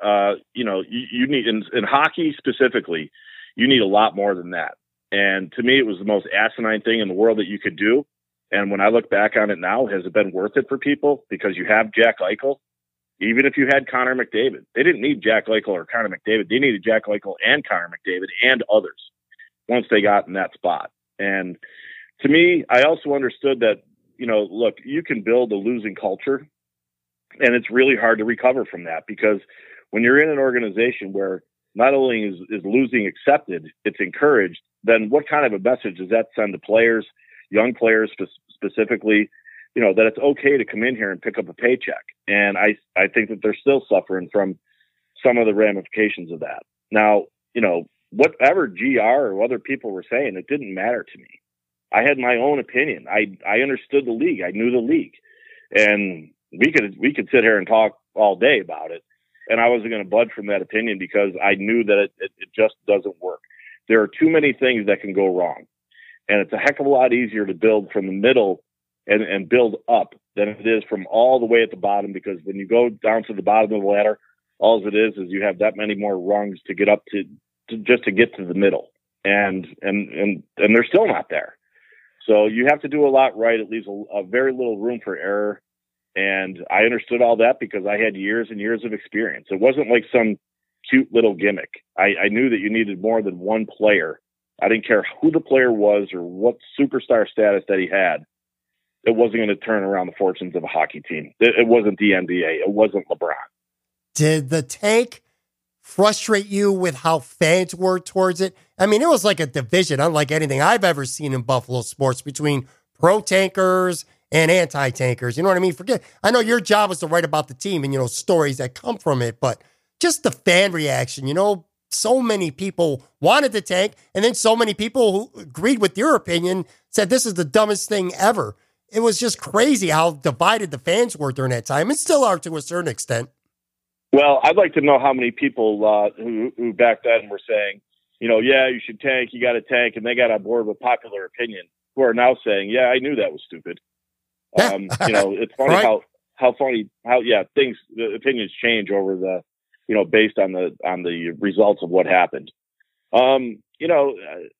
uh, you know, you, you need in, in hockey specifically, you need a lot more than that. And to me, it was the most asinine thing in the world that you could do. And when I look back on it now, has it been worth it for people? Because you have Jack Eichel. Even if you had Connor McDavid, they didn't need Jack Eichel or Connor McDavid. They needed Jack Eichel and Connor McDavid and others once they got in that spot. And to me, I also understood that, you know, look, you can build a losing culture and it's really hard to recover from that because when you're in an organization where not only is, is losing accepted, it's encouraged, then what kind of a message does that send to players, young players specifically, you know, that it's okay to come in here and pick up a paycheck? And I, I think that they're still suffering from some of the ramifications of that. Now, you know, whatever GR or other people were saying, it didn't matter to me. I had my own opinion. I, I understood the league. I knew the league. And we could, we could sit here and talk all day about it and I wasn't going to budge from that opinion because I knew that it, it, it just doesn't work. There are too many things that can go wrong, and it's a heck of a lot easier to build from the middle and, and build up than it is from all the way at the bottom. Because when you go down to the bottom of the ladder, all it is is you have that many more rungs to get up to, to just to get to the middle, and and and and they're still not there. So you have to do a lot right. It leaves a, a very little room for error and I understood all that because I had years and years of experience. It wasn't like some cute little gimmick. I, I knew that you needed more than one player. I didn't care who the player was or what superstar status that he had. It wasn't going to turn around the fortunes of a hockey team. It, it wasn't the NBA. It wasn't LeBron. Did the tank frustrate you with how fans were towards it? I mean, it was like a division, unlike anything I've ever seen in Buffalo sports between pro tankers and anti tankers. You know what I mean? Forget, I know your job is to write about the team and, you know, stories that come from it, but just the fan reaction, you know, so many people wanted the tank, and then so many people who agreed with your opinion said this is the dumbest thing ever. It was just crazy how divided the fans were during that time, and still are to a certain extent. Well, I'd like to know how many people uh, who, who back then were saying, you know, yeah, you should tank, you got to tank, and they got on board with popular opinion, who are now saying, yeah, I knew that was stupid. Um, you know, it's funny right. how how funny how yeah things the opinions change over the you know based on the on the results of what happened. Um, you know,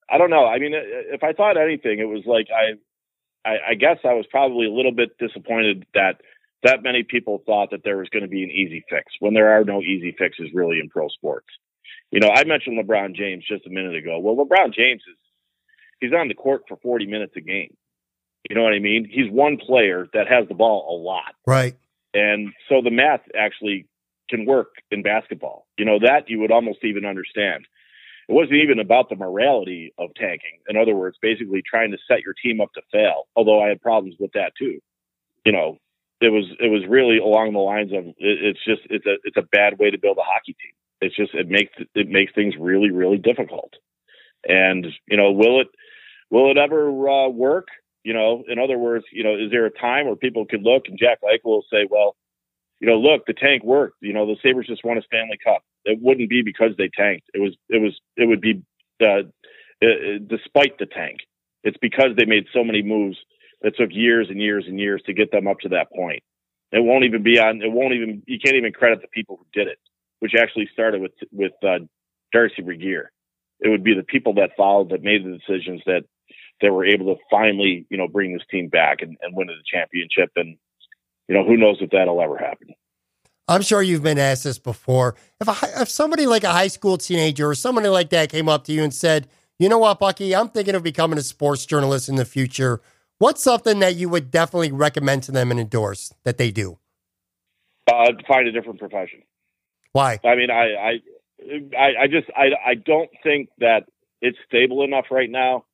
I don't know. I mean, if I thought anything, it was like I, I, I guess I was probably a little bit disappointed that that many people thought that there was going to be an easy fix when there are no easy fixes really in pro sports. You know, I mentioned LeBron James just a minute ago. Well, LeBron James is he's on the court for 40 minutes a game. You know what I mean? He's one player that has the ball a lot. Right. And so the math actually can work in basketball. You know, that you would almost even understand. It wasn't even about the morality of tanking. In other words, basically trying to set your team up to fail, although I had problems with that too. You know, it was it was really along the lines of it, it's just it's a it's a bad way to build a hockey team. It's just it makes it makes things really really difficult. And you know, will it will it ever uh, work? You know, in other words, you know, is there a time where people could look and Jack Eichel will say, well, you know, look, the tank worked. You know, the Sabres just won a Stanley Cup. It wouldn't be because they tanked. It was, it was, it would be, uh, despite the tank. It's because they made so many moves that took years and years and years to get them up to that point. It won't even be on. It won't even. You can't even credit the people who did it, which actually started with with uh, Darcy Regier. It would be the people that followed that made the decisions that that were able to finally, you know, bring this team back and, and win the championship. And you know, who knows if that'll ever happen. I'm sure you've been asked this before. If a, if somebody like a high school teenager or somebody like that came up to you and said, "You know what, Bucky? I'm thinking of becoming a sports journalist in the future." What's something that you would definitely recommend to them and endorse that they do? Uh, find a different profession. Why? I mean, I, I, I, I just, I, I don't think that it's stable enough right now.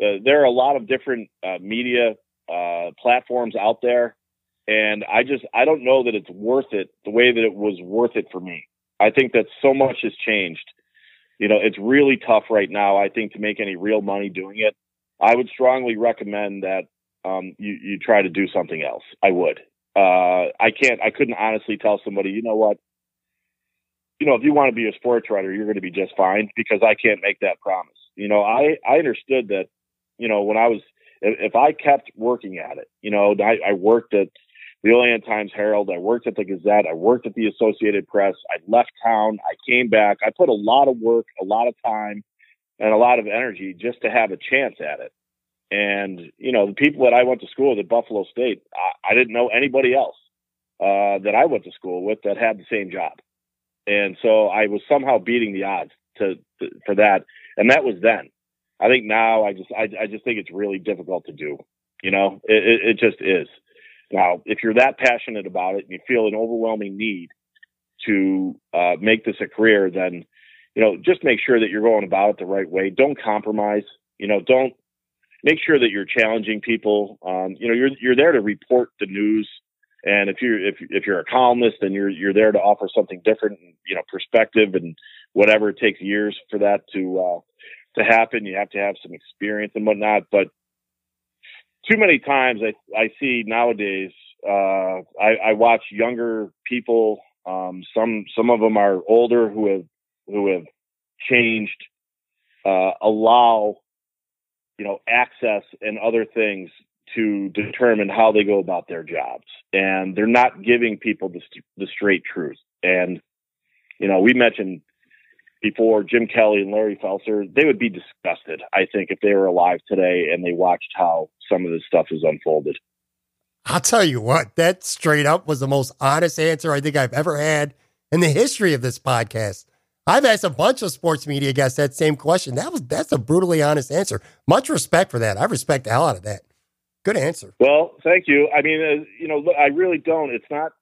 Uh, there are a lot of different uh, media uh, platforms out there and I just, I don't know that it's worth it the way that it was worth it for me. I think that so much has changed. You know, it's really tough right now, I think, to make any real money doing it. I would strongly recommend that um, you, you try to do something else. I would. Uh, I can't, I couldn't honestly tell somebody, you know what? You know, if you want to be a sports writer, you're going to be just fine because I can't make that promise. You know, I, I understood that, you know, when I was, if, if I kept working at it, you know, I, I worked at, the Olean Times Herald. I worked at the Gazette. I worked at the Associated Press. I left town. I came back. I put a lot of work, a lot of time, and a lot of energy just to have a chance at it. And, you know, the people that I went to school with at Buffalo State, I, I didn't know anybody else uh, that I went to school with that had the same job. And so I was somehow beating the odds to, to for that. And that was then. I think now I just I, I just think it's really difficult to do. You know, it, it, it just is. Now, if you're that passionate about it and you feel an overwhelming need to uh, make this a career, then you know just make sure that you're going about it the right way. Don't compromise. You know, don't make sure that you're challenging people. Um, you know, you're you're there to report the news, and if you're if if you're a columnist, then you're you're there to offer something different, you know, perspective and whatever. It takes years for that to uh, to happen. You have to have some experience and whatnot, but too many times I I see nowadays. Uh, I, I watch younger people. Um, some some of them are older who have who have changed. Uh, allow you know access and other things to determine how they go about their jobs, and they're not giving people the, the straight truth. And you know, we mentioned before Jim Kelley and Larry Felser, they would be disgusted, I think, if they were alive today and they watched how some of this stuff is unfolded. I'll tell you what, that straight up was the most honest answer I think I've ever had in the history of this podcast. I've asked a bunch of sports media guests that same question. That was that's a brutally honest answer. Much respect for that. I respect the hell out of that. Good answer. Well, thank you. I mean, uh, you know, I really don't. It's not.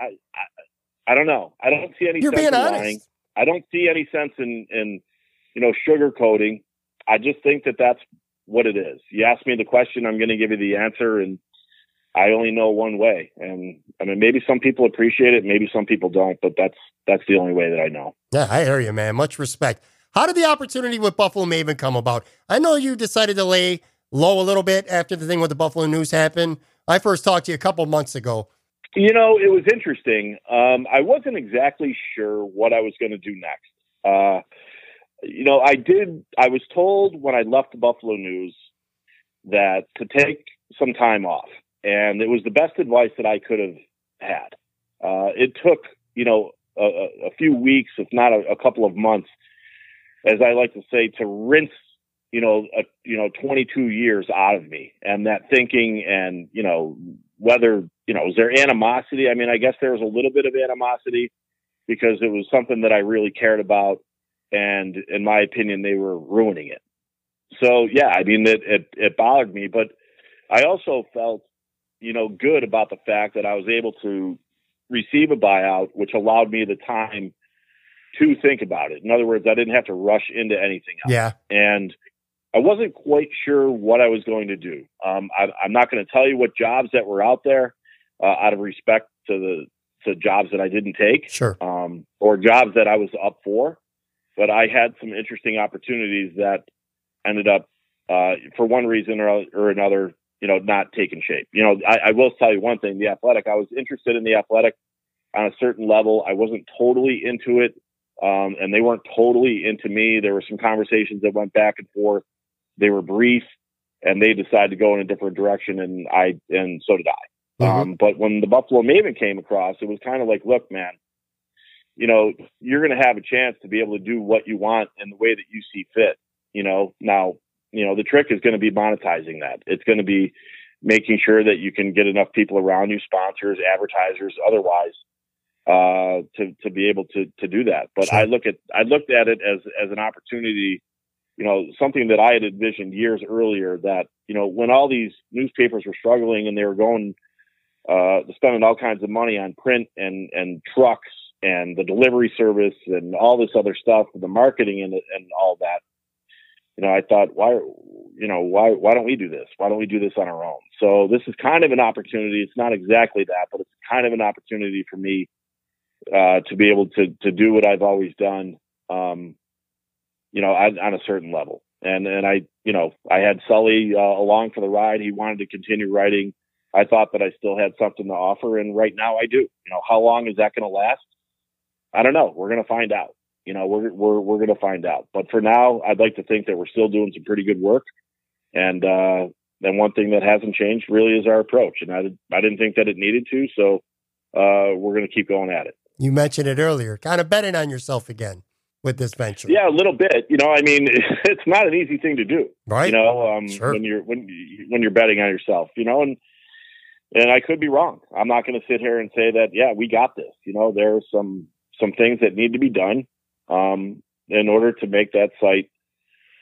I, I, I don't know. I don't see any. You're being honest. lying. I don't see any sense in in you know sugarcoating. I just think that that's what it is. You ask me the question, I'm going to give you the answer, and I only know one way. And I mean, maybe some people appreciate it, maybe some people don't, but that's that's the only way that I know. Yeah, I hear you, man. Much respect. How did the opportunity with Buffalo Maven come about? I know you decided to lay low a little bit after the thing with the Buffalo News happened. I first talked to you a couple months ago. You know, it was interesting. Um, I wasn't exactly sure what I was going to do next. Uh, you know, I did. I was told when I left the Buffalo News that to take some time off, and it was the best advice that I could have had. Uh, it took, you know, a, a few weeks, if not a, a couple of months, as I like to say, to rinse, you know, a, you know, 22 years out of me, and that thinking, and you know, whether you know, is there animosity? I mean, I guess there was a little bit of animosity because it was something that I really cared about, and in my opinion, they were ruining it. So yeah, I mean, it it, it bothered me, but I also felt, you know, good about the fact that I was able to receive a buyout, which allowed me the time to think about it. In other words, I didn't have to rush into anything else. Yeah. And I wasn't quite sure what I was going to do. Um, I, I'm not going to tell you what jobs that were out there uh, out of respect to the to jobs that I didn't take Sure. um, or jobs that I was up for. But I had some interesting opportunities that ended up, uh, for one reason or, or another, you know, not taking shape. You know, I, I will tell you one thing: the athletic. I was interested in the athletic on a certain level. I wasn't totally into it, um, and they weren't totally into me. There were some conversations that went back and forth. They were brief, and they decided to go in a different direction, and I and so did I. Mhm. Um, but when the Buffalo Maven came across, it was kind of like, look, man, you know, you're going to have a chance to be able to do what you want in the way that you see fit. You know, now, you know, the trick is going to be monetizing that. It's going to be making sure that you can get enough people around you, sponsors, advertisers, otherwise, uh, to to be able to to do that. But Sure. I look at I looked at it as as an opportunity. You know, something that I had envisioned years earlier that, you know, when all these newspapers were struggling and they were going uh, spending all kinds of money on print and and trucks and the delivery service and all this other stuff, the marketing and and all that. You know, I thought, why, you know, why why don't we do this? Why don't we do this on our own? So this is kind of an opportunity. It's not exactly that, but it's kind of an opportunity for me uh, to be able to to do what I've always done. Um, you know, on, on a certain level. And and I, you know, I had Sully uh, along for the ride. He wanted to continue writing. I thought that I still had something to offer, and right now I do. You know, how long is that going to last? I don't know. We're going to find out. You know, we're we're we're going to find out. But for now, I'd like to think that we're still doing some pretty good work. And uh, then one thing that hasn't changed really is our approach. And I I didn't think that it needed to, so uh, we're going to keep going at it. You mentioned it earlier, kind of betting on yourself again with this venture. Yeah, a little bit. You know, I mean, it's not an easy thing to do. Right. You know, um, Sure. when you're when when you're betting on yourself. You know, and and I could be wrong. I'm not going to sit here and say that. Yeah, we got this. You know, there are some some things that need to be done um, in order to make that site,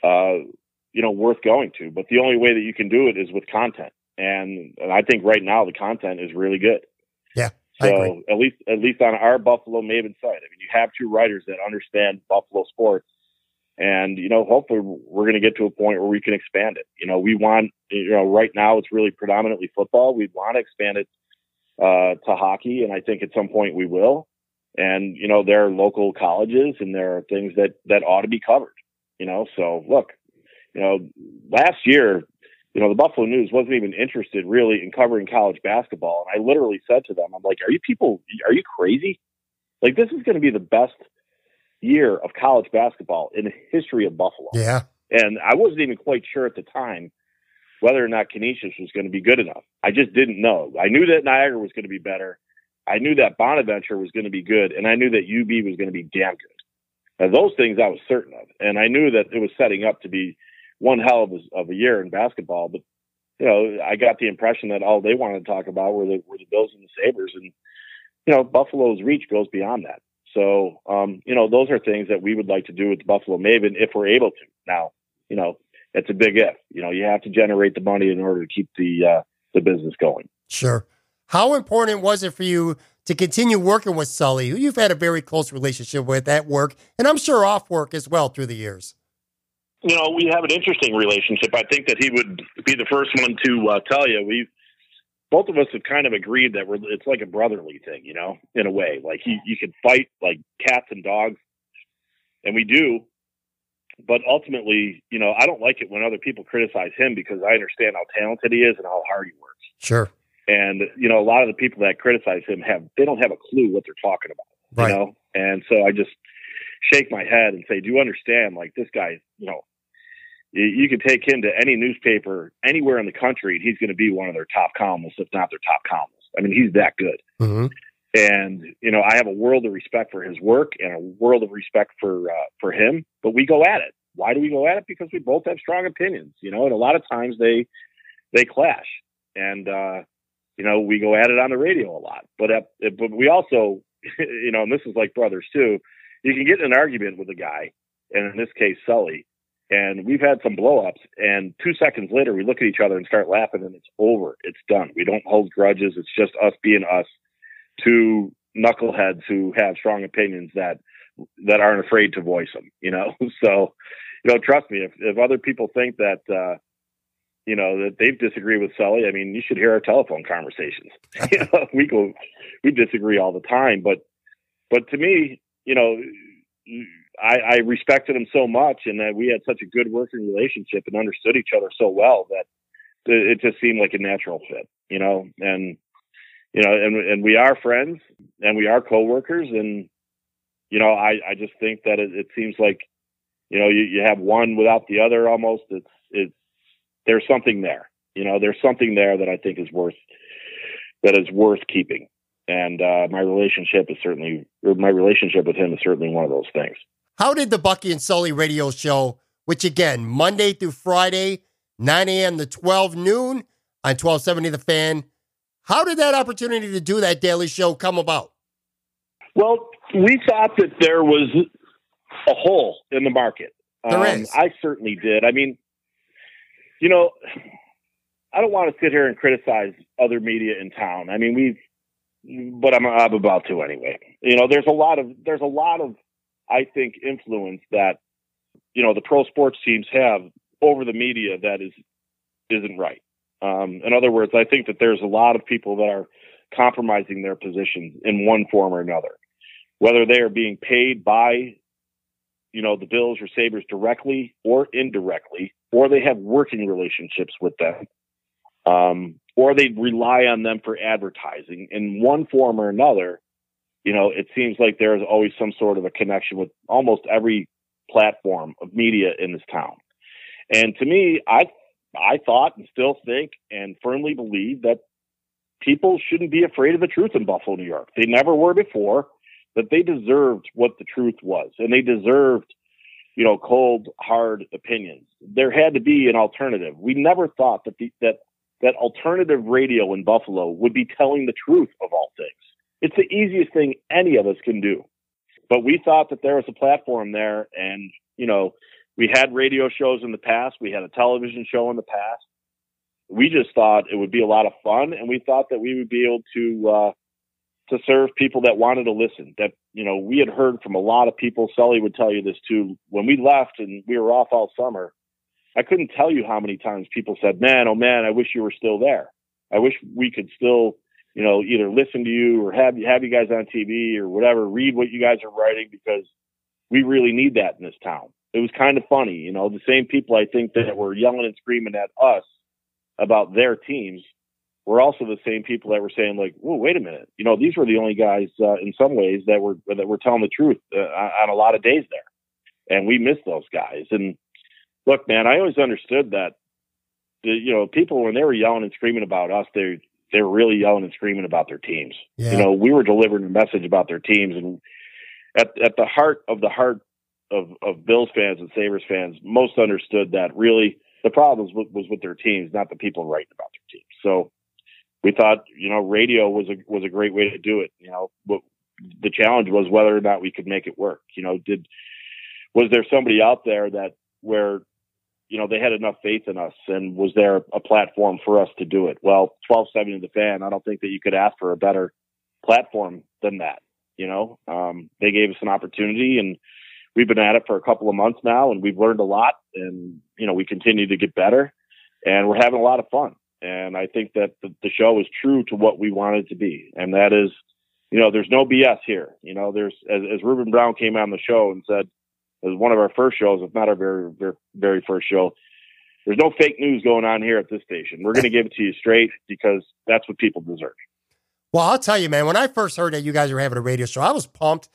uh, you know, worth going to. But the only way that you can do it is with content. And, and I think right now the content is really good. Yeah, So at least at least on our Buffalo Maven site, I mean, you have two writers that understand Buffalo sports, and you know, hopefully, we're going to get to a point where we can expand it. You know, we want you know, right now it's really predominantly football. We want to expand it uh, to hockey, and I think at some point we will. And you know, there are local colleges, and there are things that that ought to be covered. You know, so look, you know, last year you know, the Buffalo News wasn't even interested really in covering college basketball. And I literally said to them, I'm like, are you people, are you crazy? Like, this is going to be the best year of college basketball in the history of Buffalo. Yeah. And I wasn't even quite sure at the time whether or not Canisius was going to be good enough. I just didn't know. I knew that Niagara was going to be better. I knew that Bonaventure was going to be good. And I knew that UB was going to be damn good. Now, those things I was certain of. And I knew that it was setting up to be one hell of a, of a year in basketball. But, you know, I got the impression that all they wanted to talk about were the, were the Bills and the Sabres. And, you know, Buffalo's reach goes beyond that. So, um, you know, those are things that we would like to do with the Buffalo Maven if we're able to. Now, you know, it's a big if. You know, you have to generate the money in order to keep the uh, the business going. Sure. How important was it for you to continue working with Sully, who you've had a very close relationship with at work, and I'm sure off work as well through the years? You know, we have an interesting relationship. I think that he would be the first one to uh, tell you. We both of us have kind of agreed that we're it's like a brotherly thing, you know, in a way. Like he, you can fight like cats and dogs, and we do. But ultimately, you know, I don't like it when other people criticize him because I understand how talented he is and how hard he works. Sure. And you know, a lot of the people that criticize him have they don't have a clue what they're talking about. Right. You know, and so I just shake my head and say, "Do you understand? Like this guy, you know, you, you could take him to any newspaper anywhere in the country, and he's going to be one of their top columnists, if not their top columnist. I mean, he's that good. Mm-hmm. And you know, I have a world of respect for his work and a world of respect for uh, for him. But we go at it. Why do we go at it? Because we both have strong opinions, you know, and a lot of times they they clash. And uh, you know, we go at it on the radio a lot. But uh, but we also, you know, and this is like brothers too. You can get in an argument with a guy, and in this case, Sully, and we've had some blowups. And two seconds later, we look at each other and start laughing, and it's over. It's done. We don't hold grudges. It's just us being us. Two knuckleheads who have strong opinions that that aren't afraid to voice them. You know, so you know, trust me. If if other people think that. uh you know that they've disagreed with Sully. I mean, you should hear our telephone conversations. you know, we go, we disagree all the time, but but to me, you know, I, I respected him so much, and that we had such a good working relationship and understood each other so well that it just seemed like a natural fit, you know. And you know, and and we are friends, and we are coworkers, and you know, I I just think that it, it seems like you know you, you have one without the other almost. It's it's there's something there, you know. There's something there that I think is worth that is worth keeping and uh, my relationship is certainly my relationship with him is certainly one of those things. How did the Bucky and Sully radio show, which again Monday through Friday, 9 a.m. to 12 noon on 1270 The Fan, how did that opportunity to do that daily show come about? Well, we thought that there was a hole in the market. There um, is. I certainly did. I mean, you know, I don't want to sit here and criticize other media in town. I mean, we've but I'm, I'm about to anyway. You know, there's a lot of there's a lot of I think influence that you know the pro sports teams have over the media that is isn't right. Um, in other words, I think that there's a lot of people that are compromising their positions in one form or another, whether they are being paid by you know the Bills or Sabres directly or indirectly, or they have working relationships with them. Um, or they rely on them for advertising in one form or another. You know, it seems like there's always some sort of a connection with almost every platform of media in this town. And to me, I I thought and still think and firmly believe that people shouldn't be afraid of the truth in Buffalo, New York. They never were before, that they deserved what the truth was, and they deserved, you know, cold, hard opinions. There had to be an alternative. We never thought that the, that that alternative radio in Buffalo would be telling the truth of all things. It's the easiest thing any of us can do. But we thought that there was a platform there and, you know, we had radio shows in the past, we had a television show in the past. We just thought it would be a lot of fun and we thought that we would be able to uh to serve people that wanted to listen. That you know, we had heard from a lot of people. Sully would tell you this too. When we left and we were off all summer, I couldn't tell you how many times people said, "Man, oh man, I wish you were still there. I wish we could still, you know, either listen to you or have have you guys on TV or whatever, read what you guys are writing because we really need that in this town." It was kind of funny, you know, the same people I think that were yelling and screaming at us about their teams were also the same people that were saying like, "Whoa, wait a minute, you know, these were the only guys uh, in some ways that were that were telling the truth uh, on a lot of days there." And we missed those guys and look, man, I always understood that, the, you know, people when they were yelling and screaming about us, they they were really yelling and screaming about their teams. Yeah. You know, we were delivering a message about their teams, and at at the heart of the heart of of Bills fans and Sabres fans, most understood that really the problem was, was with their teams, not the people writing about their teams. So we thought, you know, radio was a was a great way to do it. You know, the challenge was whether or not we could make it work. You know, did was there somebody out there that where you know they had enough faith in us, and was there a platform for us to do it? Well, twelve seventy the fan. I don't think that you could ask for a better platform than that. You know, um, they gave us an opportunity, and we've been at it for a couple of months now, and we've learned a lot, and you know we continue to get better, and we're having a lot of fun. And I think that the, the show is true to what we wanted to be, and that is, you know, there's no BS here. You know, there's as, as Ruben Brown came on the show and said, it was one of our first shows, if not our very very, very first show. There's no fake news going on here at this station. We're going to give it to you straight because that's what people deserve. Well, I'll tell you, man, when I first heard that you guys were having a radio show, I was pumped.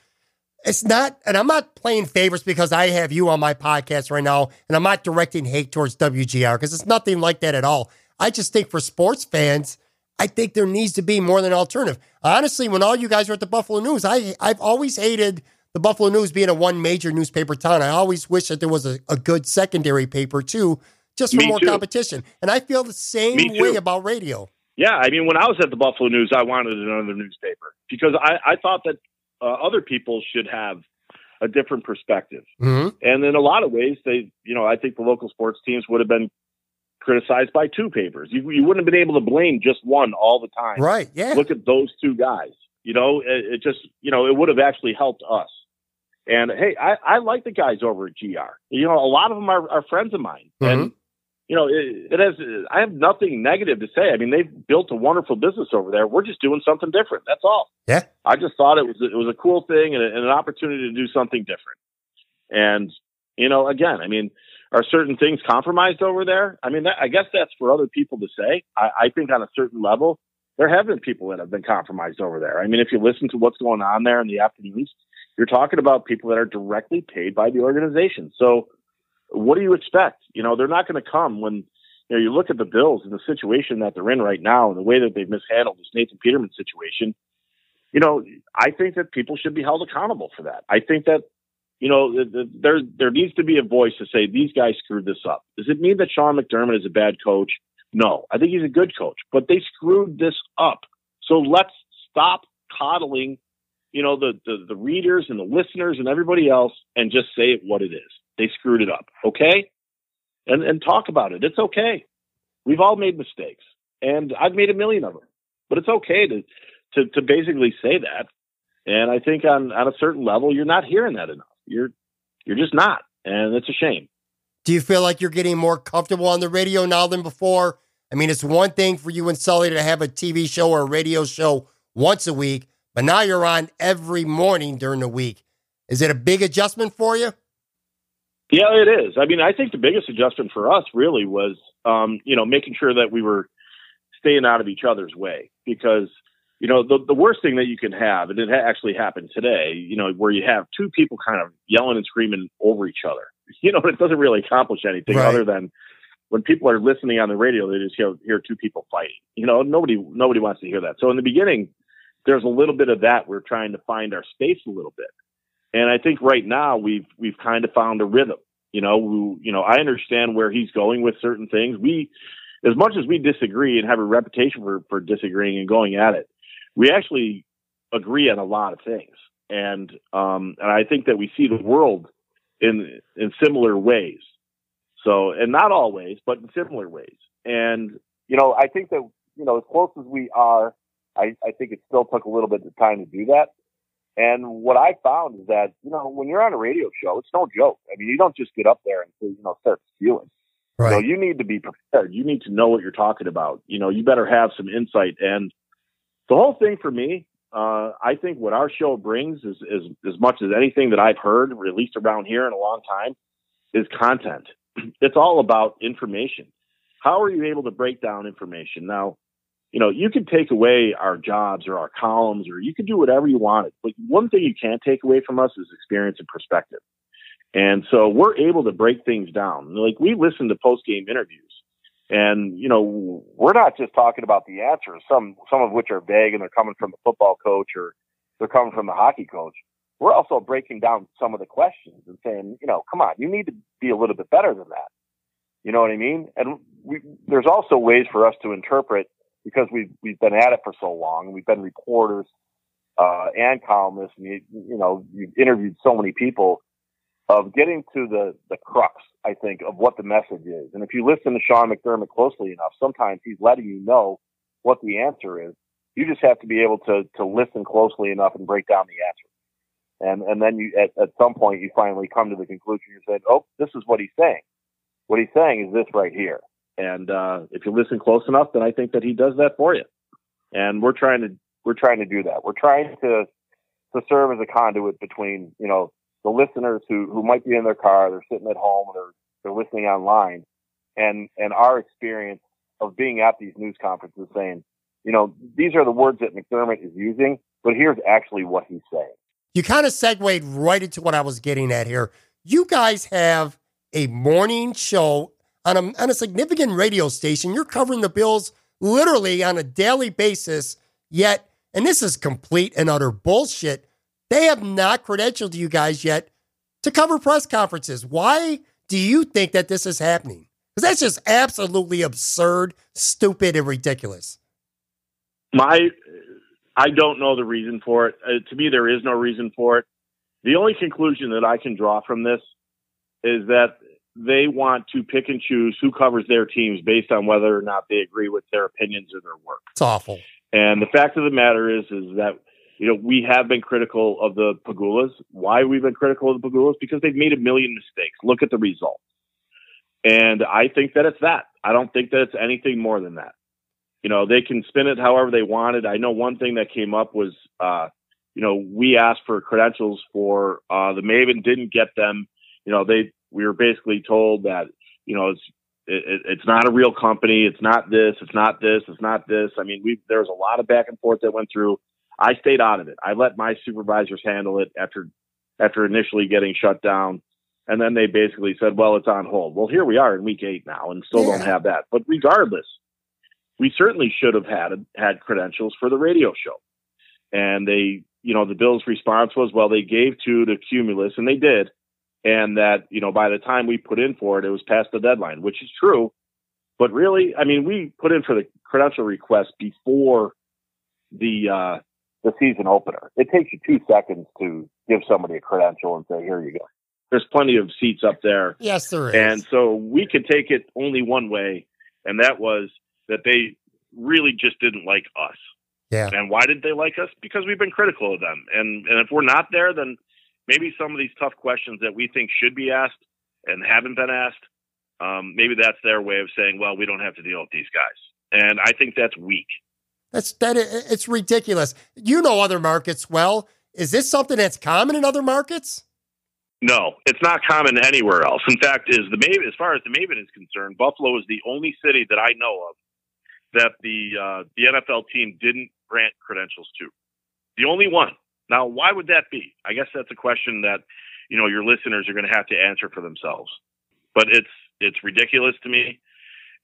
It's not, and I'm not playing favorites because I have you on my podcast right now, and I'm not directing hate towards WGR because it's nothing like that at all. I just think for sports fans, I think there needs to be more than an alternative. Honestly, when all you guys were at the Buffalo News, I I've always hated the Buffalo News being a one major newspaper town. I always wish that there was a, a good secondary paper too, just for Me more too. competition. And I feel the same Me way about radio. Yeah, I mean, when I was at the Buffalo News, I wanted another newspaper because I, I thought that uh, other people should have a different perspective. Mm-hmm. And in a lot of ways, they, you know, I think the local sports teams would have been criticized by two papers. You, you wouldn't have been able to blame just one all the time. Right? Yeah. Look at those two guys. You know, it, it just, you know, it would have actually helped us. And hey, I, I like the guys over at GR. You know, a lot of them are, are friends of mine. Mm-hmm. And, you know, it, it has, I have nothing negative to say. I mean, they've built a wonderful business over there. We're just doing something different. That's all. Yeah. I just thought it was, it was a cool thing and, and an opportunity to do something different. And, you know, again, I mean, are certain things compromised over there? I mean, that, I guess that's for other people to say. I, I think on a certain level, there have been people that have been compromised over there. I mean, if you listen to what's going on there in the afternoons, you're talking about people that are directly paid by the organization. So what do you expect? You know, they're not going to come when, you know, you look at the Bills and the situation that they're in right now and the way that they've mishandled this Nathan Peterman situation. You know, I think that people should be held accountable for that. I think that, you know, the, the, there there needs to be a voice to say these guys screwed this up. Does it mean that Sean McDermott is a bad coach? No, I think he's a good coach, but they screwed this up. So let's stop coddling, you know, the, the, the readers and the listeners and everybody else and just say what it is. They screwed it up. Okay. And, and talk about it. It's okay. We've all made mistakes and I've made a million of them, but it's okay to, to, to basically say that. And I think on, on a certain level, you're not hearing that enough. You're, you're just not. And it's a shame. Do you feel like you're getting more comfortable on the radio now than before? I mean, it's one thing for you and Sully to have a TV show or a radio show once a week, but now you're on every morning during the week. Is it a big adjustment for you? Yeah, it is. I mean, I think the biggest adjustment for us really was, um, you know, making sure that we were staying out of each other's way because, you know, the, the worst thing that you can have, and it actually happened today, you know, where you have two people kind of yelling and screaming over each other. You know, it doesn't really accomplish anything Right. other than when people are listening on the radio, they just hear, hear two people fighting. You know, nobody nobody wants to hear that. So in the beginning, there's a little bit of that. We're trying to find our space a little bit. And I think right now we've we've kind of found a rhythm. You know, we, you know, I understand where he's going with certain things. We, as much as we disagree and have a reputation for for disagreeing and going at it, we actually agree on a lot of things. And um, and I think that we see the world in in similar ways. So, and not always, but in similar ways. And you know, I think that you know, as close as we are, I, I think it still took a little bit of time to do that. And what I found is that, you know, when you're on a radio show, it's no joke. I mean, you don't just get up there and you know, start spewing. You know, you need to be prepared. You need to know what you're talking about. You know, you better have some insight. And the whole thing for me, uh, I think what our show brings is, is as much as anything that I've heard, or at least around here in a long time, is content. It's all about information. How are you able to break down information? Now, you know, you can take away our jobs or our columns, or you can do whatever you want. But one thing you can't take away from us is experience and perspective. And so we're able to break things down. Like we listen to post game interviews, and you know, we're not just talking about the answers. Some some of which are vague and they're coming from the football coach or they're coming from the hockey coach. We're also breaking down some of the questions and saying, you know, come on, you need to be a little bit better than that. You know what I mean? And we, there's also ways for us to interpret because we've we've been at it for so long. We've been reporters uh, and columnists, and you, you know, you've interviewed so many people of getting to the, the crux, I think, of what the message is. And if you listen to Sean McDermott closely enough, sometimes he's letting you know what the answer is. You just have to be able to, to listen closely enough and break down the answer. And, and then you, at, at some point, you finally come to the conclusion, you say, oh, this is what he's saying. What he's saying is this right here. And, uh, if you listen close enough, then I think that he does that for you. And we're trying to, we're trying to do that. We're trying to, to serve as a conduit between, you know, the listeners who, who might be in their car, they're sitting at home, they're, they're listening online, and, and our experience of being at these news conferences saying, you know, these are the words that McDermott is using, but here's actually what he's saying. You kind of segued right into what I was getting at here. You guys have a morning show on a, on a significant radio station. You're covering the Bills literally on a daily basis, yet, and this is complete and utter bullshit, they have not credentialed you guys yet to cover press conferences. Why do you think that this is happening? Because that's just absolutely absurd, stupid, and ridiculous. My, I don't know the reason for it. Uh, to me, there is no reason for it. The only conclusion that I can draw from this is that they want to pick and choose who covers their teams based on whether or not they agree with their opinions or their work. It's awful. And the fact of the matter is, is that you know we have been critical of the Pegulas. Why we've been critical of the Pegulas Because they've made a million mistakes. Look at the results. And I think that it's that. I don't think that it's anything more than that. You know, they can spin it however they wanted. I know one thing that came up was, uh, you know, we asked for credentials for uh, the Maven, didn't get them. You know, they we were basically told that, you know, it's it, it's not a real company. It's not this. It's not this. It's not this. I mean, we there was a lot of back and forth that went through. I stayed out of it. I let my supervisors handle it after after initially getting shut down. And then they basically said, well, it's on hold. Well, here we are in week eight now and still yeah. don't have that. But regardless, we certainly should have had, had credentials for the radio show. And they, you know, the Bills response was, well, they gave two to Cumulus and they did. And that, you know, by the time we put in for it, it was past the deadline, which is true. But really, I mean, we put in for the credential request before the, uh, the season opener. It takes you two seconds to give somebody a credential and say, here you go there's plenty of seats up there. Yes, there is. And so we could take it only one way, and that was that they really just didn't like us. Yeah. And why did they like us? Because we've been critical of them. And and if we're not there, then maybe some of these tough questions that we think should be asked and haven't been asked, um, maybe that's their way of saying, well, we don't have to deal with these guys. And I think that's weak. That's that. It's ridiculous. You know other markets well. Is this something that's common in other markets? No, it's not common anywhere else. In fact, is the Maven, as far as the Maven is concerned, Buffalo is the only city that I know of that the uh, the NFL team didn't grant credentials to. The only one. Now, why would that be? I guess that's a question that you know your listeners are going to have to answer for themselves. But it's it's ridiculous to me.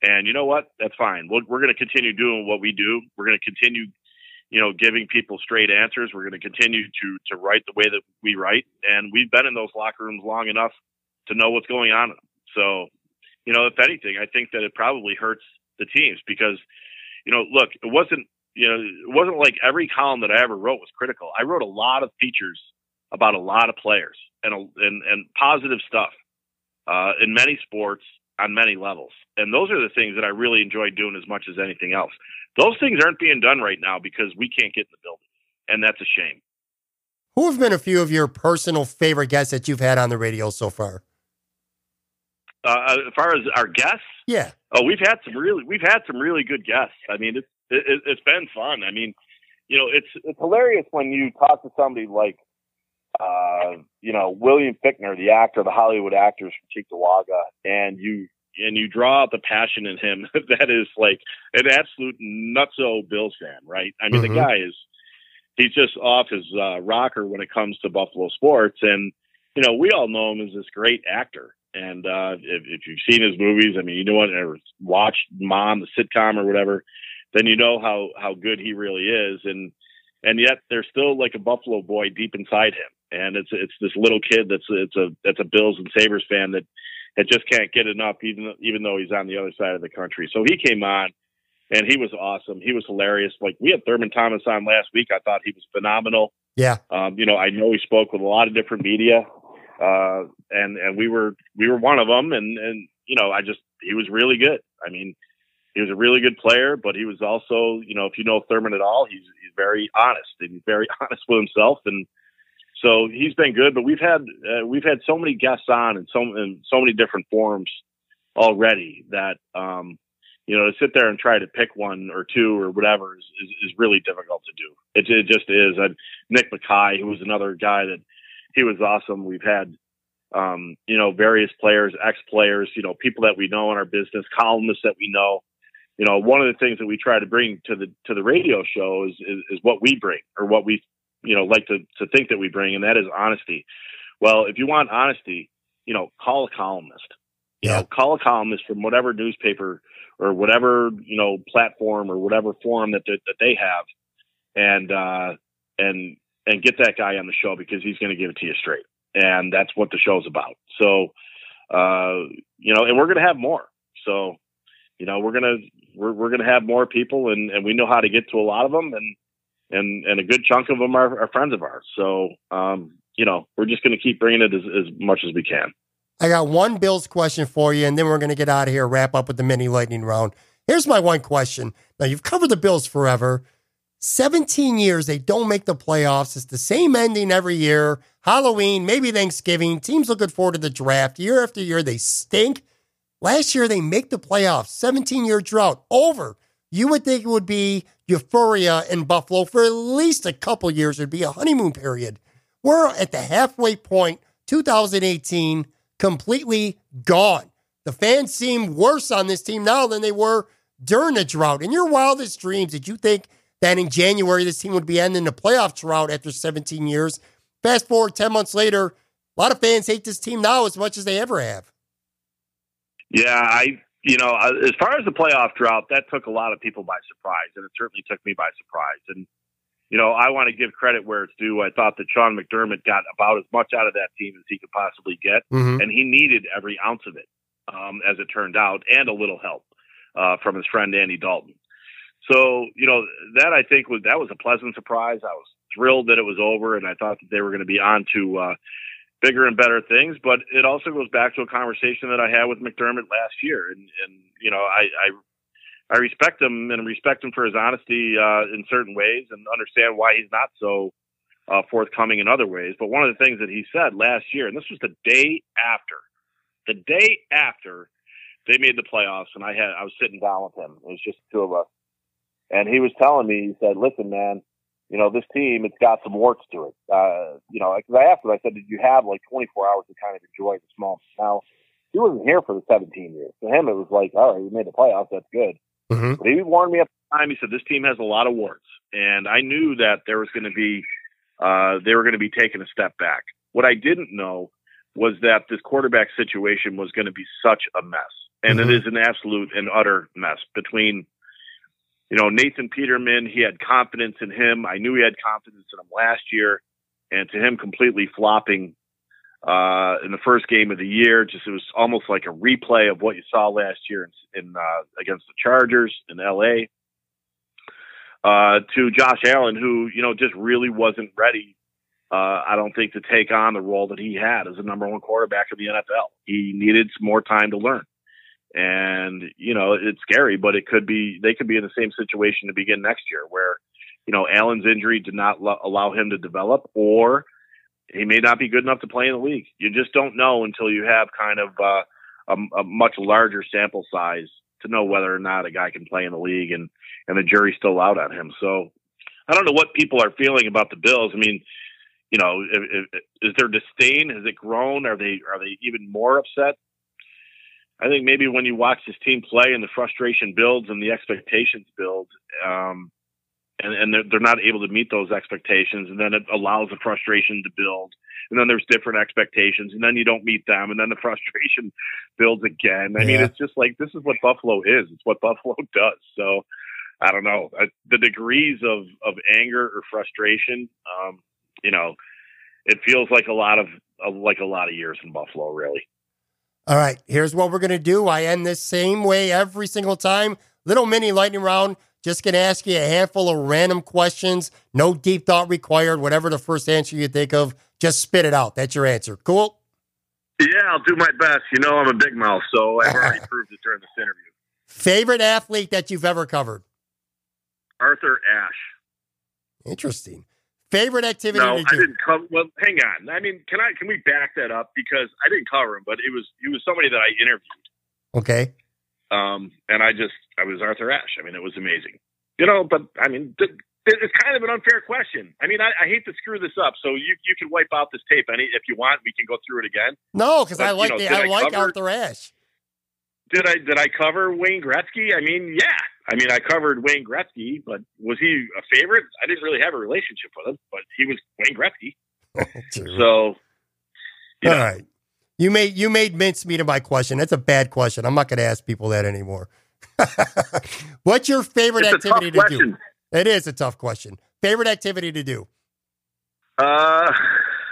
And you know what? That's fine. We're, we're going to continue doing what we do. We're going to continue you know, giving people straight answers. We're going to continue to to write the way that we write, and we've been in those locker rooms long enough to know what's going on. So, you know, if anything, I think that it probably hurts the teams because, you know, look, it wasn't you know it wasn't like every column that I ever wrote was critical. I wrote a lot of features about a lot of players and and and positive stuff uh, in many sports on many levels, and those are the things that I really enjoy doing as much as anything else. Those things aren't being done right now because we can't get in the building, and that's a shame. Who have been a few of your personal favorite guests that you've had on the radio so far? Uh, as far as our guests, yeah. Oh, we've had some really we've had some really good guests. I mean, it's it, it's been fun. I mean, you know, it's it's hilarious when you talk to somebody like, uh, you know, William Fichtner, the actor, the Hollywood actors from Cheektowaga, and you and you draw out the passion in him that is like an absolute nutso Bills fan, right? I mean, mm-hmm. the guy is he's just off his uh, rocker when it comes to Buffalo sports, and you know we all know him as this great actor. And uh, if, if you've seen his movies, I mean, you know what, or watched Mom, the sitcom or whatever, then you know how how good he really is. And and yet there's still like a Buffalo boy deep inside him, and it's it's this little kid that's it's a that's a Bills and Sabres fan that that just can't get enough, even even though he's on the other side of the country. So he came on, and he was awesome. He was hilarious. Like we had Thurman Thomas on last week. I thought he was phenomenal. Yeah. Um, you know, I know he spoke with a lot of different media, uh, and and we were we were one of them. And and you know, I just he was really good. I mean, he was a really good player, but he was also, you know, if you know Thurman at all, he's he's very honest and he's very honest with himself, and so he's been good. But we've had uh, we've had so many guests on and so in so many different forums already that um, you know to sit there and try to pick one or two or whatever is, is, is really difficult to do. It, it just is. Nick Mackay, who was another guy that he was awesome. We've had um, you know various players, ex players, you know people that we know in our business, columnists that we know you know, one of the things that we try to bring to the to the radio show is, is, is what we bring or what we you know like to to think that we bring, and that is honesty. Well, if you want honesty, you know, call a columnist. You yeah. know, call a columnist from whatever newspaper or whatever you know platform or whatever forum that that, that they have, and uh, and and get that guy on the show because he's going to give it to you straight, and that's what the show's about. So, uh, you know, and we're going to have more. So, you know, we're gonna we're we're gonna have more people, and and we know how to get to a lot of them, and and and a good chunk of them are, are friends of ours. So, um, you know, we're just gonna keep bringing it as, as much as we can. I got one Bills question for you, and then we're gonna get out of here, wrap up with the mini lightning round. Here's my one question. Now you've covered the Bills forever. 17 years they don't make the playoffs. It's the same ending every year. Halloween, maybe Thanksgiving. Teams looking forward to the draft. Year after year, they stink. Last year, they make the playoffs, 17 year drought over. You would think it would be euphoria in Buffalo for at least a couple years. It'd be a honeymoon period. We're at the halfway point, 2018, completely gone. The fans seem worse on this team now than they were during the drought. In your wildest dreams, did you think that in January this team would be ending the playoff drought after 17 years? Fast forward 10 months later, a lot of fans hate this team now as much as they ever have. Yeah, I you know as far as the playoff drought, that took a lot of people by surprise, and it certainly took me by surprise. And you know, I want to give credit where it's due. I thought that Sean McDermott got about as much out of that team as he could possibly get, mm-hmm. and he needed every ounce of it, um, as it turned out, and a little help uh, from his friend Andy Dalton. So you know that I think was that was a pleasant surprise. I was thrilled that it was over, and I thought that they were going to be on to uh, bigger and better things. But it also goes back to a conversation that I had with McDermott last year, and and you know I I, I respect him and respect him for his honesty uh, in certain ways, and understand why he's not so uh, forthcoming in other ways. But one of the things that he said last year, and this was the day after, the day after they made the playoffs, and I had I was sitting down with him. It was just two of us, and he was telling me, he said, "Listen, man." You know, this team, it's got some warts to it. Uh, you know, because I asked him, I said, did you have like 24 hours to kind of enjoy the small? Now, he wasn't here for the 17 years. To him, it was like, all right, we made the playoffs. That's good. Mm-hmm. But he warned me at the time. He said, this team has a lot of warts. And I knew that there was going to be, uh, they were going to be taking a step back. What I didn't know was that this quarterback situation was going to be such a mess. And mm-hmm. it is an absolute and utter mess between you know, Nathan Peterman, he had confidence in him. I knew he had confidence in him last year, and to him completely flopping uh, in the first game of the year, just it was almost like a replay of what you saw last year in, in uh, against the Chargers in L.A. Uh, to Josh Allen, who you know just really wasn't ready. Uh, I don't think to take on the role that he had as the number one quarterback of the NFL. He needed more time to learn. And, you know, it's scary, but it could be, they could be in the same situation to begin next year where, you know, Allen's injury did not lo- allow him to develop or he may not be good enough to play in the league. You just don't know until you have kind of uh, a, a much larger sample size to know whether or not a guy can play in the league and, and the jury's still out on him. So I don't know what people are feeling about the Bills. I mean, you know, is there disdain? Has it grown? Are they are they even more upset? I think maybe when you watch this team play and the frustration builds and the expectations build, um, and, and they're, they're not able to meet those expectations, and then it allows the frustration to build, and then there's different expectations, and then you don't meet them, and then the frustration builds again. I yeah. mean, it's just like this is what Buffalo is. It's what Buffalo does. So I don't know the degrees of of anger or frustration. Um, you know, it feels like a lot of like a lot of years in Buffalo, really. All right, here's what we're going to do. I end this same way every single time. little mini lightning round. Just going to ask you a handful of random questions. No deep thought required. Whatever the first answer you think of, just spit it out. That's your answer. Cool? Yeah, I'll do my best. You know, I'm a big mouth, so I've already proved it during this interview. Favorite athlete that you've ever covered? Arthur Ashe. Interesting. Favorite activity No, I didn't cover. Well, hang on. I mean, can I can we back that up because I didn't cover him, but it was he was somebody that I interviewed, Okay. um, and I just I was Arthur Ashe. I mean, it was amazing. You know, but I mean, th- th- it's kind of an unfair question. I mean, I, I hate to screw this up, so you you can wipe out this tape any if you want. We can go through it again. No, because I you like know, the, I I like cover- Arthur Ashe. Did I did I cover Wayne Gretzky? I mean, yeah. I mean, I covered Wayne Gretzky, but was he a favorite? I didn't really have a relationship with him, but he was Wayne Gretzky. So, All right. you All know, right. You made you made mincemeat of my question. That's a bad question. I'm not going to ask people that anymore. What's your favorite it's activity to do? It is a tough question. Favorite activity to do Uh,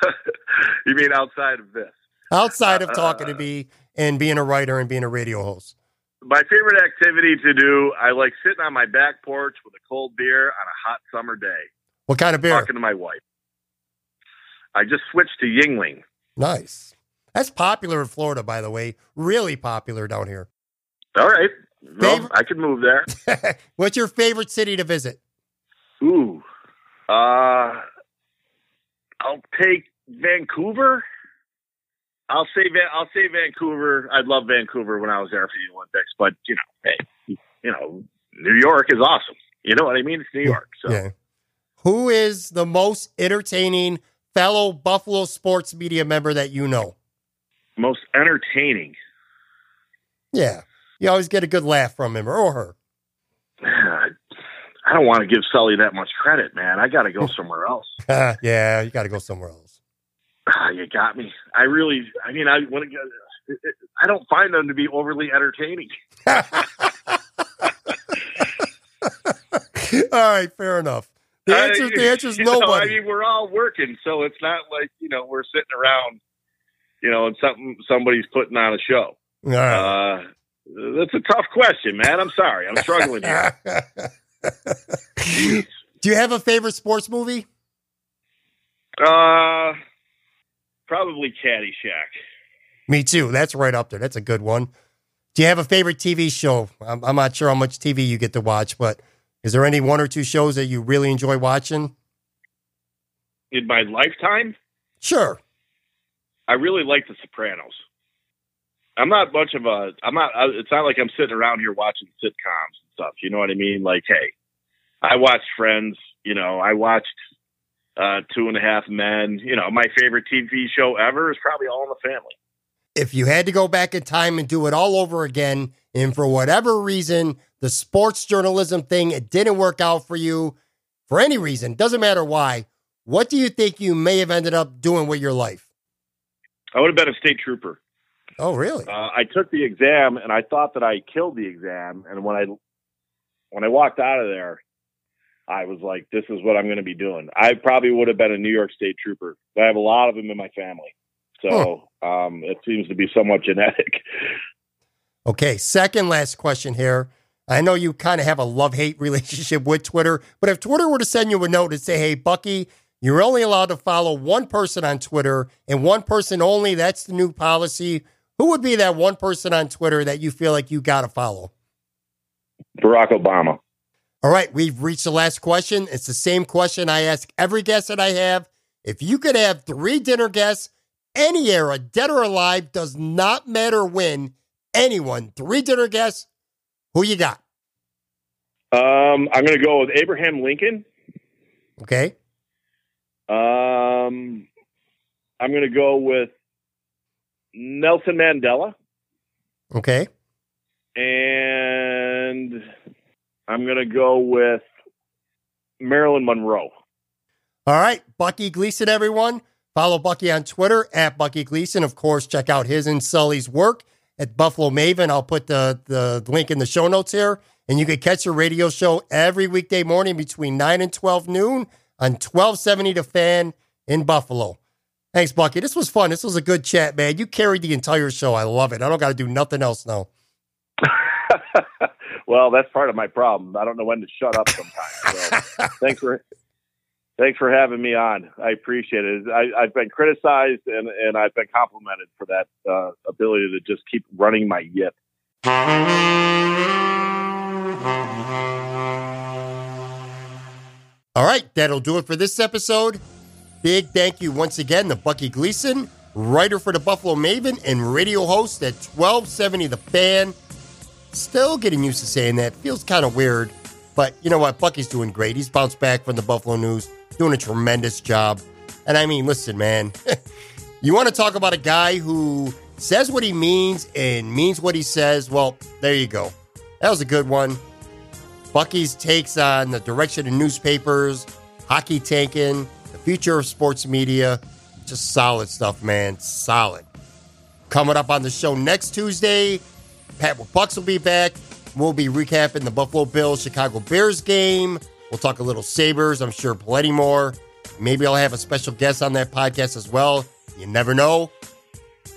you mean outside of this? outside of Uh, talking to me and being a writer and being a radio host? My favorite activity to do, I like sitting on my back porch with a cold beer on a hot summer day, What kind of beer? talking to my wife. I just switched to Yuengling. Nice. That's popular in Florida, by the way. Really popular down here. All right. Well, Favorite- I could move there. What's your favorite city to visit? Ooh. Uh, I'll take Vancouver. I'll say Van, I'll say Vancouver. I love Vancouver when I was there for the Olympics, but you know, hey, you know, New York is awesome. You know what I mean? It's New York. So Yeah. Who is the most entertaining fellow Buffalo sports media member that you know? most entertaining. Yeah. You always get a good laugh from him or her. I don't want to give Sully that much credit, man. I got to go somewhere else. yeah, you got to go somewhere else. Ah, you got me. I really. I mean, I want to. I don't find them to be overly entertaining. All right, fair enough. The answer, the answer is you know, nobody. I mean, we're all working, so it's not like you know we're sitting around, you know, and something somebody's putting on a show. All right. Uh, that's a tough question, man. I'm sorry, I'm struggling here. Do you have a favorite sports movie? Uh, probably Caddyshack. Me too. That's right up there. That's a good one. Do you have a favorite TV show? I'm, I'm not sure how much TV you get to watch, but is there any one or two shows that you really enjoy watching? In my lifetime, Sure. I really like The Sopranos. I'm not much of a. I'm not. It's not like I'm sitting around here watching sitcoms and stuff. You know what I mean? Like, hey, I watched Friends. You know, I watched uh, Two and a Half Men. You know, my favorite TV show ever is probably All in the Family. If you had to go back in time and do it all over again, and for whatever reason, the sports journalism thing, it didn't work out for you for any reason, doesn't matter why, what do you think you may have ended up doing with your life? I would have been a state trooper. Oh, really? Uh, I took the exam and I thought that I killed the exam. And when I when I walked out of there, I was like, "This is what I'm going to be doing." I probably would have been a New York State trooper. I have a lot of them in my family, so um, it seems to be somewhat genetic. Okay, second last question here. I know you kind of have a love hate relationship with Twitter, but if Twitter were to send you a note and say, hey, Bucky, you're only allowed to follow one person on Twitter and one person only, that's the new policy. Who would be that one person on Twitter that you feel like you got to follow? Barack Obama. All right, we've reached the last question. It's the same question I ask every guest that I have. If you could have three dinner guests, any era, dead or alive, does not matter when, anyone, three dinner guests, who you got? Um, I'm going to go with Abraham Lincoln. Okay. Um, I'm going to go with Nelson Mandela, Okay. and I'm going to go with Marilyn Monroe. All right. Bucky Gleason, everyone. Follow Bucky on Twitter at Bucky Gleason. Of course, check out his and Sully's work at Buffalo Maven. I'll put the, the link in the show notes here. And you can catch the radio show every weekday morning between 9 and 12 noon on 1270 The Fan in Buffalo. Thanks, Bucky. This was fun. This was a good chat, man. You carried the entire show. I love it. I don't got to do nothing else now. well, that's part of my problem. I don't know when to shut up sometimes. So thanks for thanks for having me on. I appreciate it. I, have been criticized and, and I've been complimented for that uh, ability to just keep running my yip. All right, that'll do it for this episode. Big thank you once again to Bucky Gleason, writer for the Buffalo Maven and radio host at 1270 The Fan. Still getting used to saying that. Feels kind of weird. But you know what? Bucky's doing great. He's bounced back from the Buffalo News, doing a tremendous job. And I mean, listen, man, you want to talk about a guy who says what he means and means what he says? Well, there you go. That was a good one. Bucky's takes on the direction of newspapers, hockey tanking, the future of sports media. Just solid stuff, man. Solid. Coming up on the show next Tuesday, Pat with Bucks will be back. We'll be recapping the Buffalo Bills Chicago Bears game. We'll talk a little Sabres. I'm sure plenty more. Maybe I'll have a special guest on that podcast as well. You never know.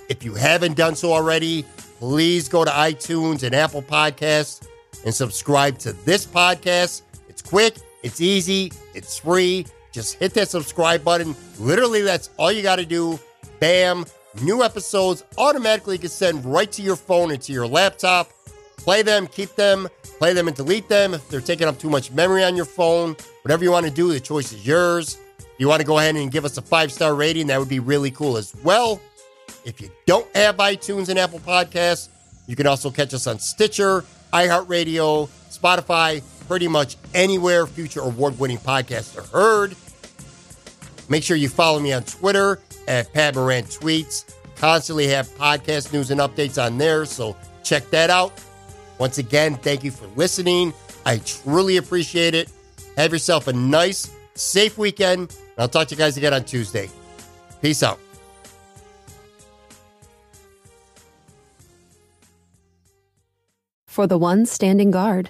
If you haven't done so already, please go to iTunes and Apple Podcasts and subscribe to this podcast. It's quick, it's easy, it's free. Just hit that subscribe button. Literally, that's all you got to do. Bam. New episodes automatically get sent right to your phone and to your laptop. Play them, keep them, play them and delete them. If they're taking up too much memory on your phone, whatever you want to do, the choice is yours. If you want to go ahead and give us a five star rating, that would be really cool as well. If you don't have iTunes and Apple Podcasts, you can also catch us on Stitcher, iHeartRadio, Spotify, pretty much anywhere future award winning podcasts are heard. Make sure you follow me on Twitter at Pat Moran Tweets. Constantly have podcast news and updates on there, so check that out. Once again, thank you for listening. I truly appreciate it. Have yourself a nice, safe weekend. I'll talk to you guys again on Tuesday. Peace out. For the ones standing guard,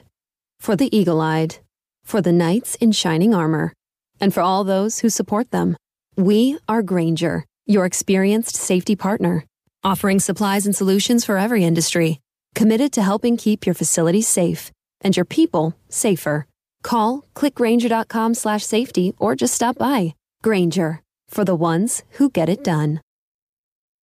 for the eagle eyed, for the knights in shining armor, and for all those who support them, we are Grainger, your experienced safety partner, offering supplies and solutions for every industry, committed to helping keep your facilities safe and your people safer. Call clickgrainger.com slash safety or just stop by. Grainger for the ones who get it done.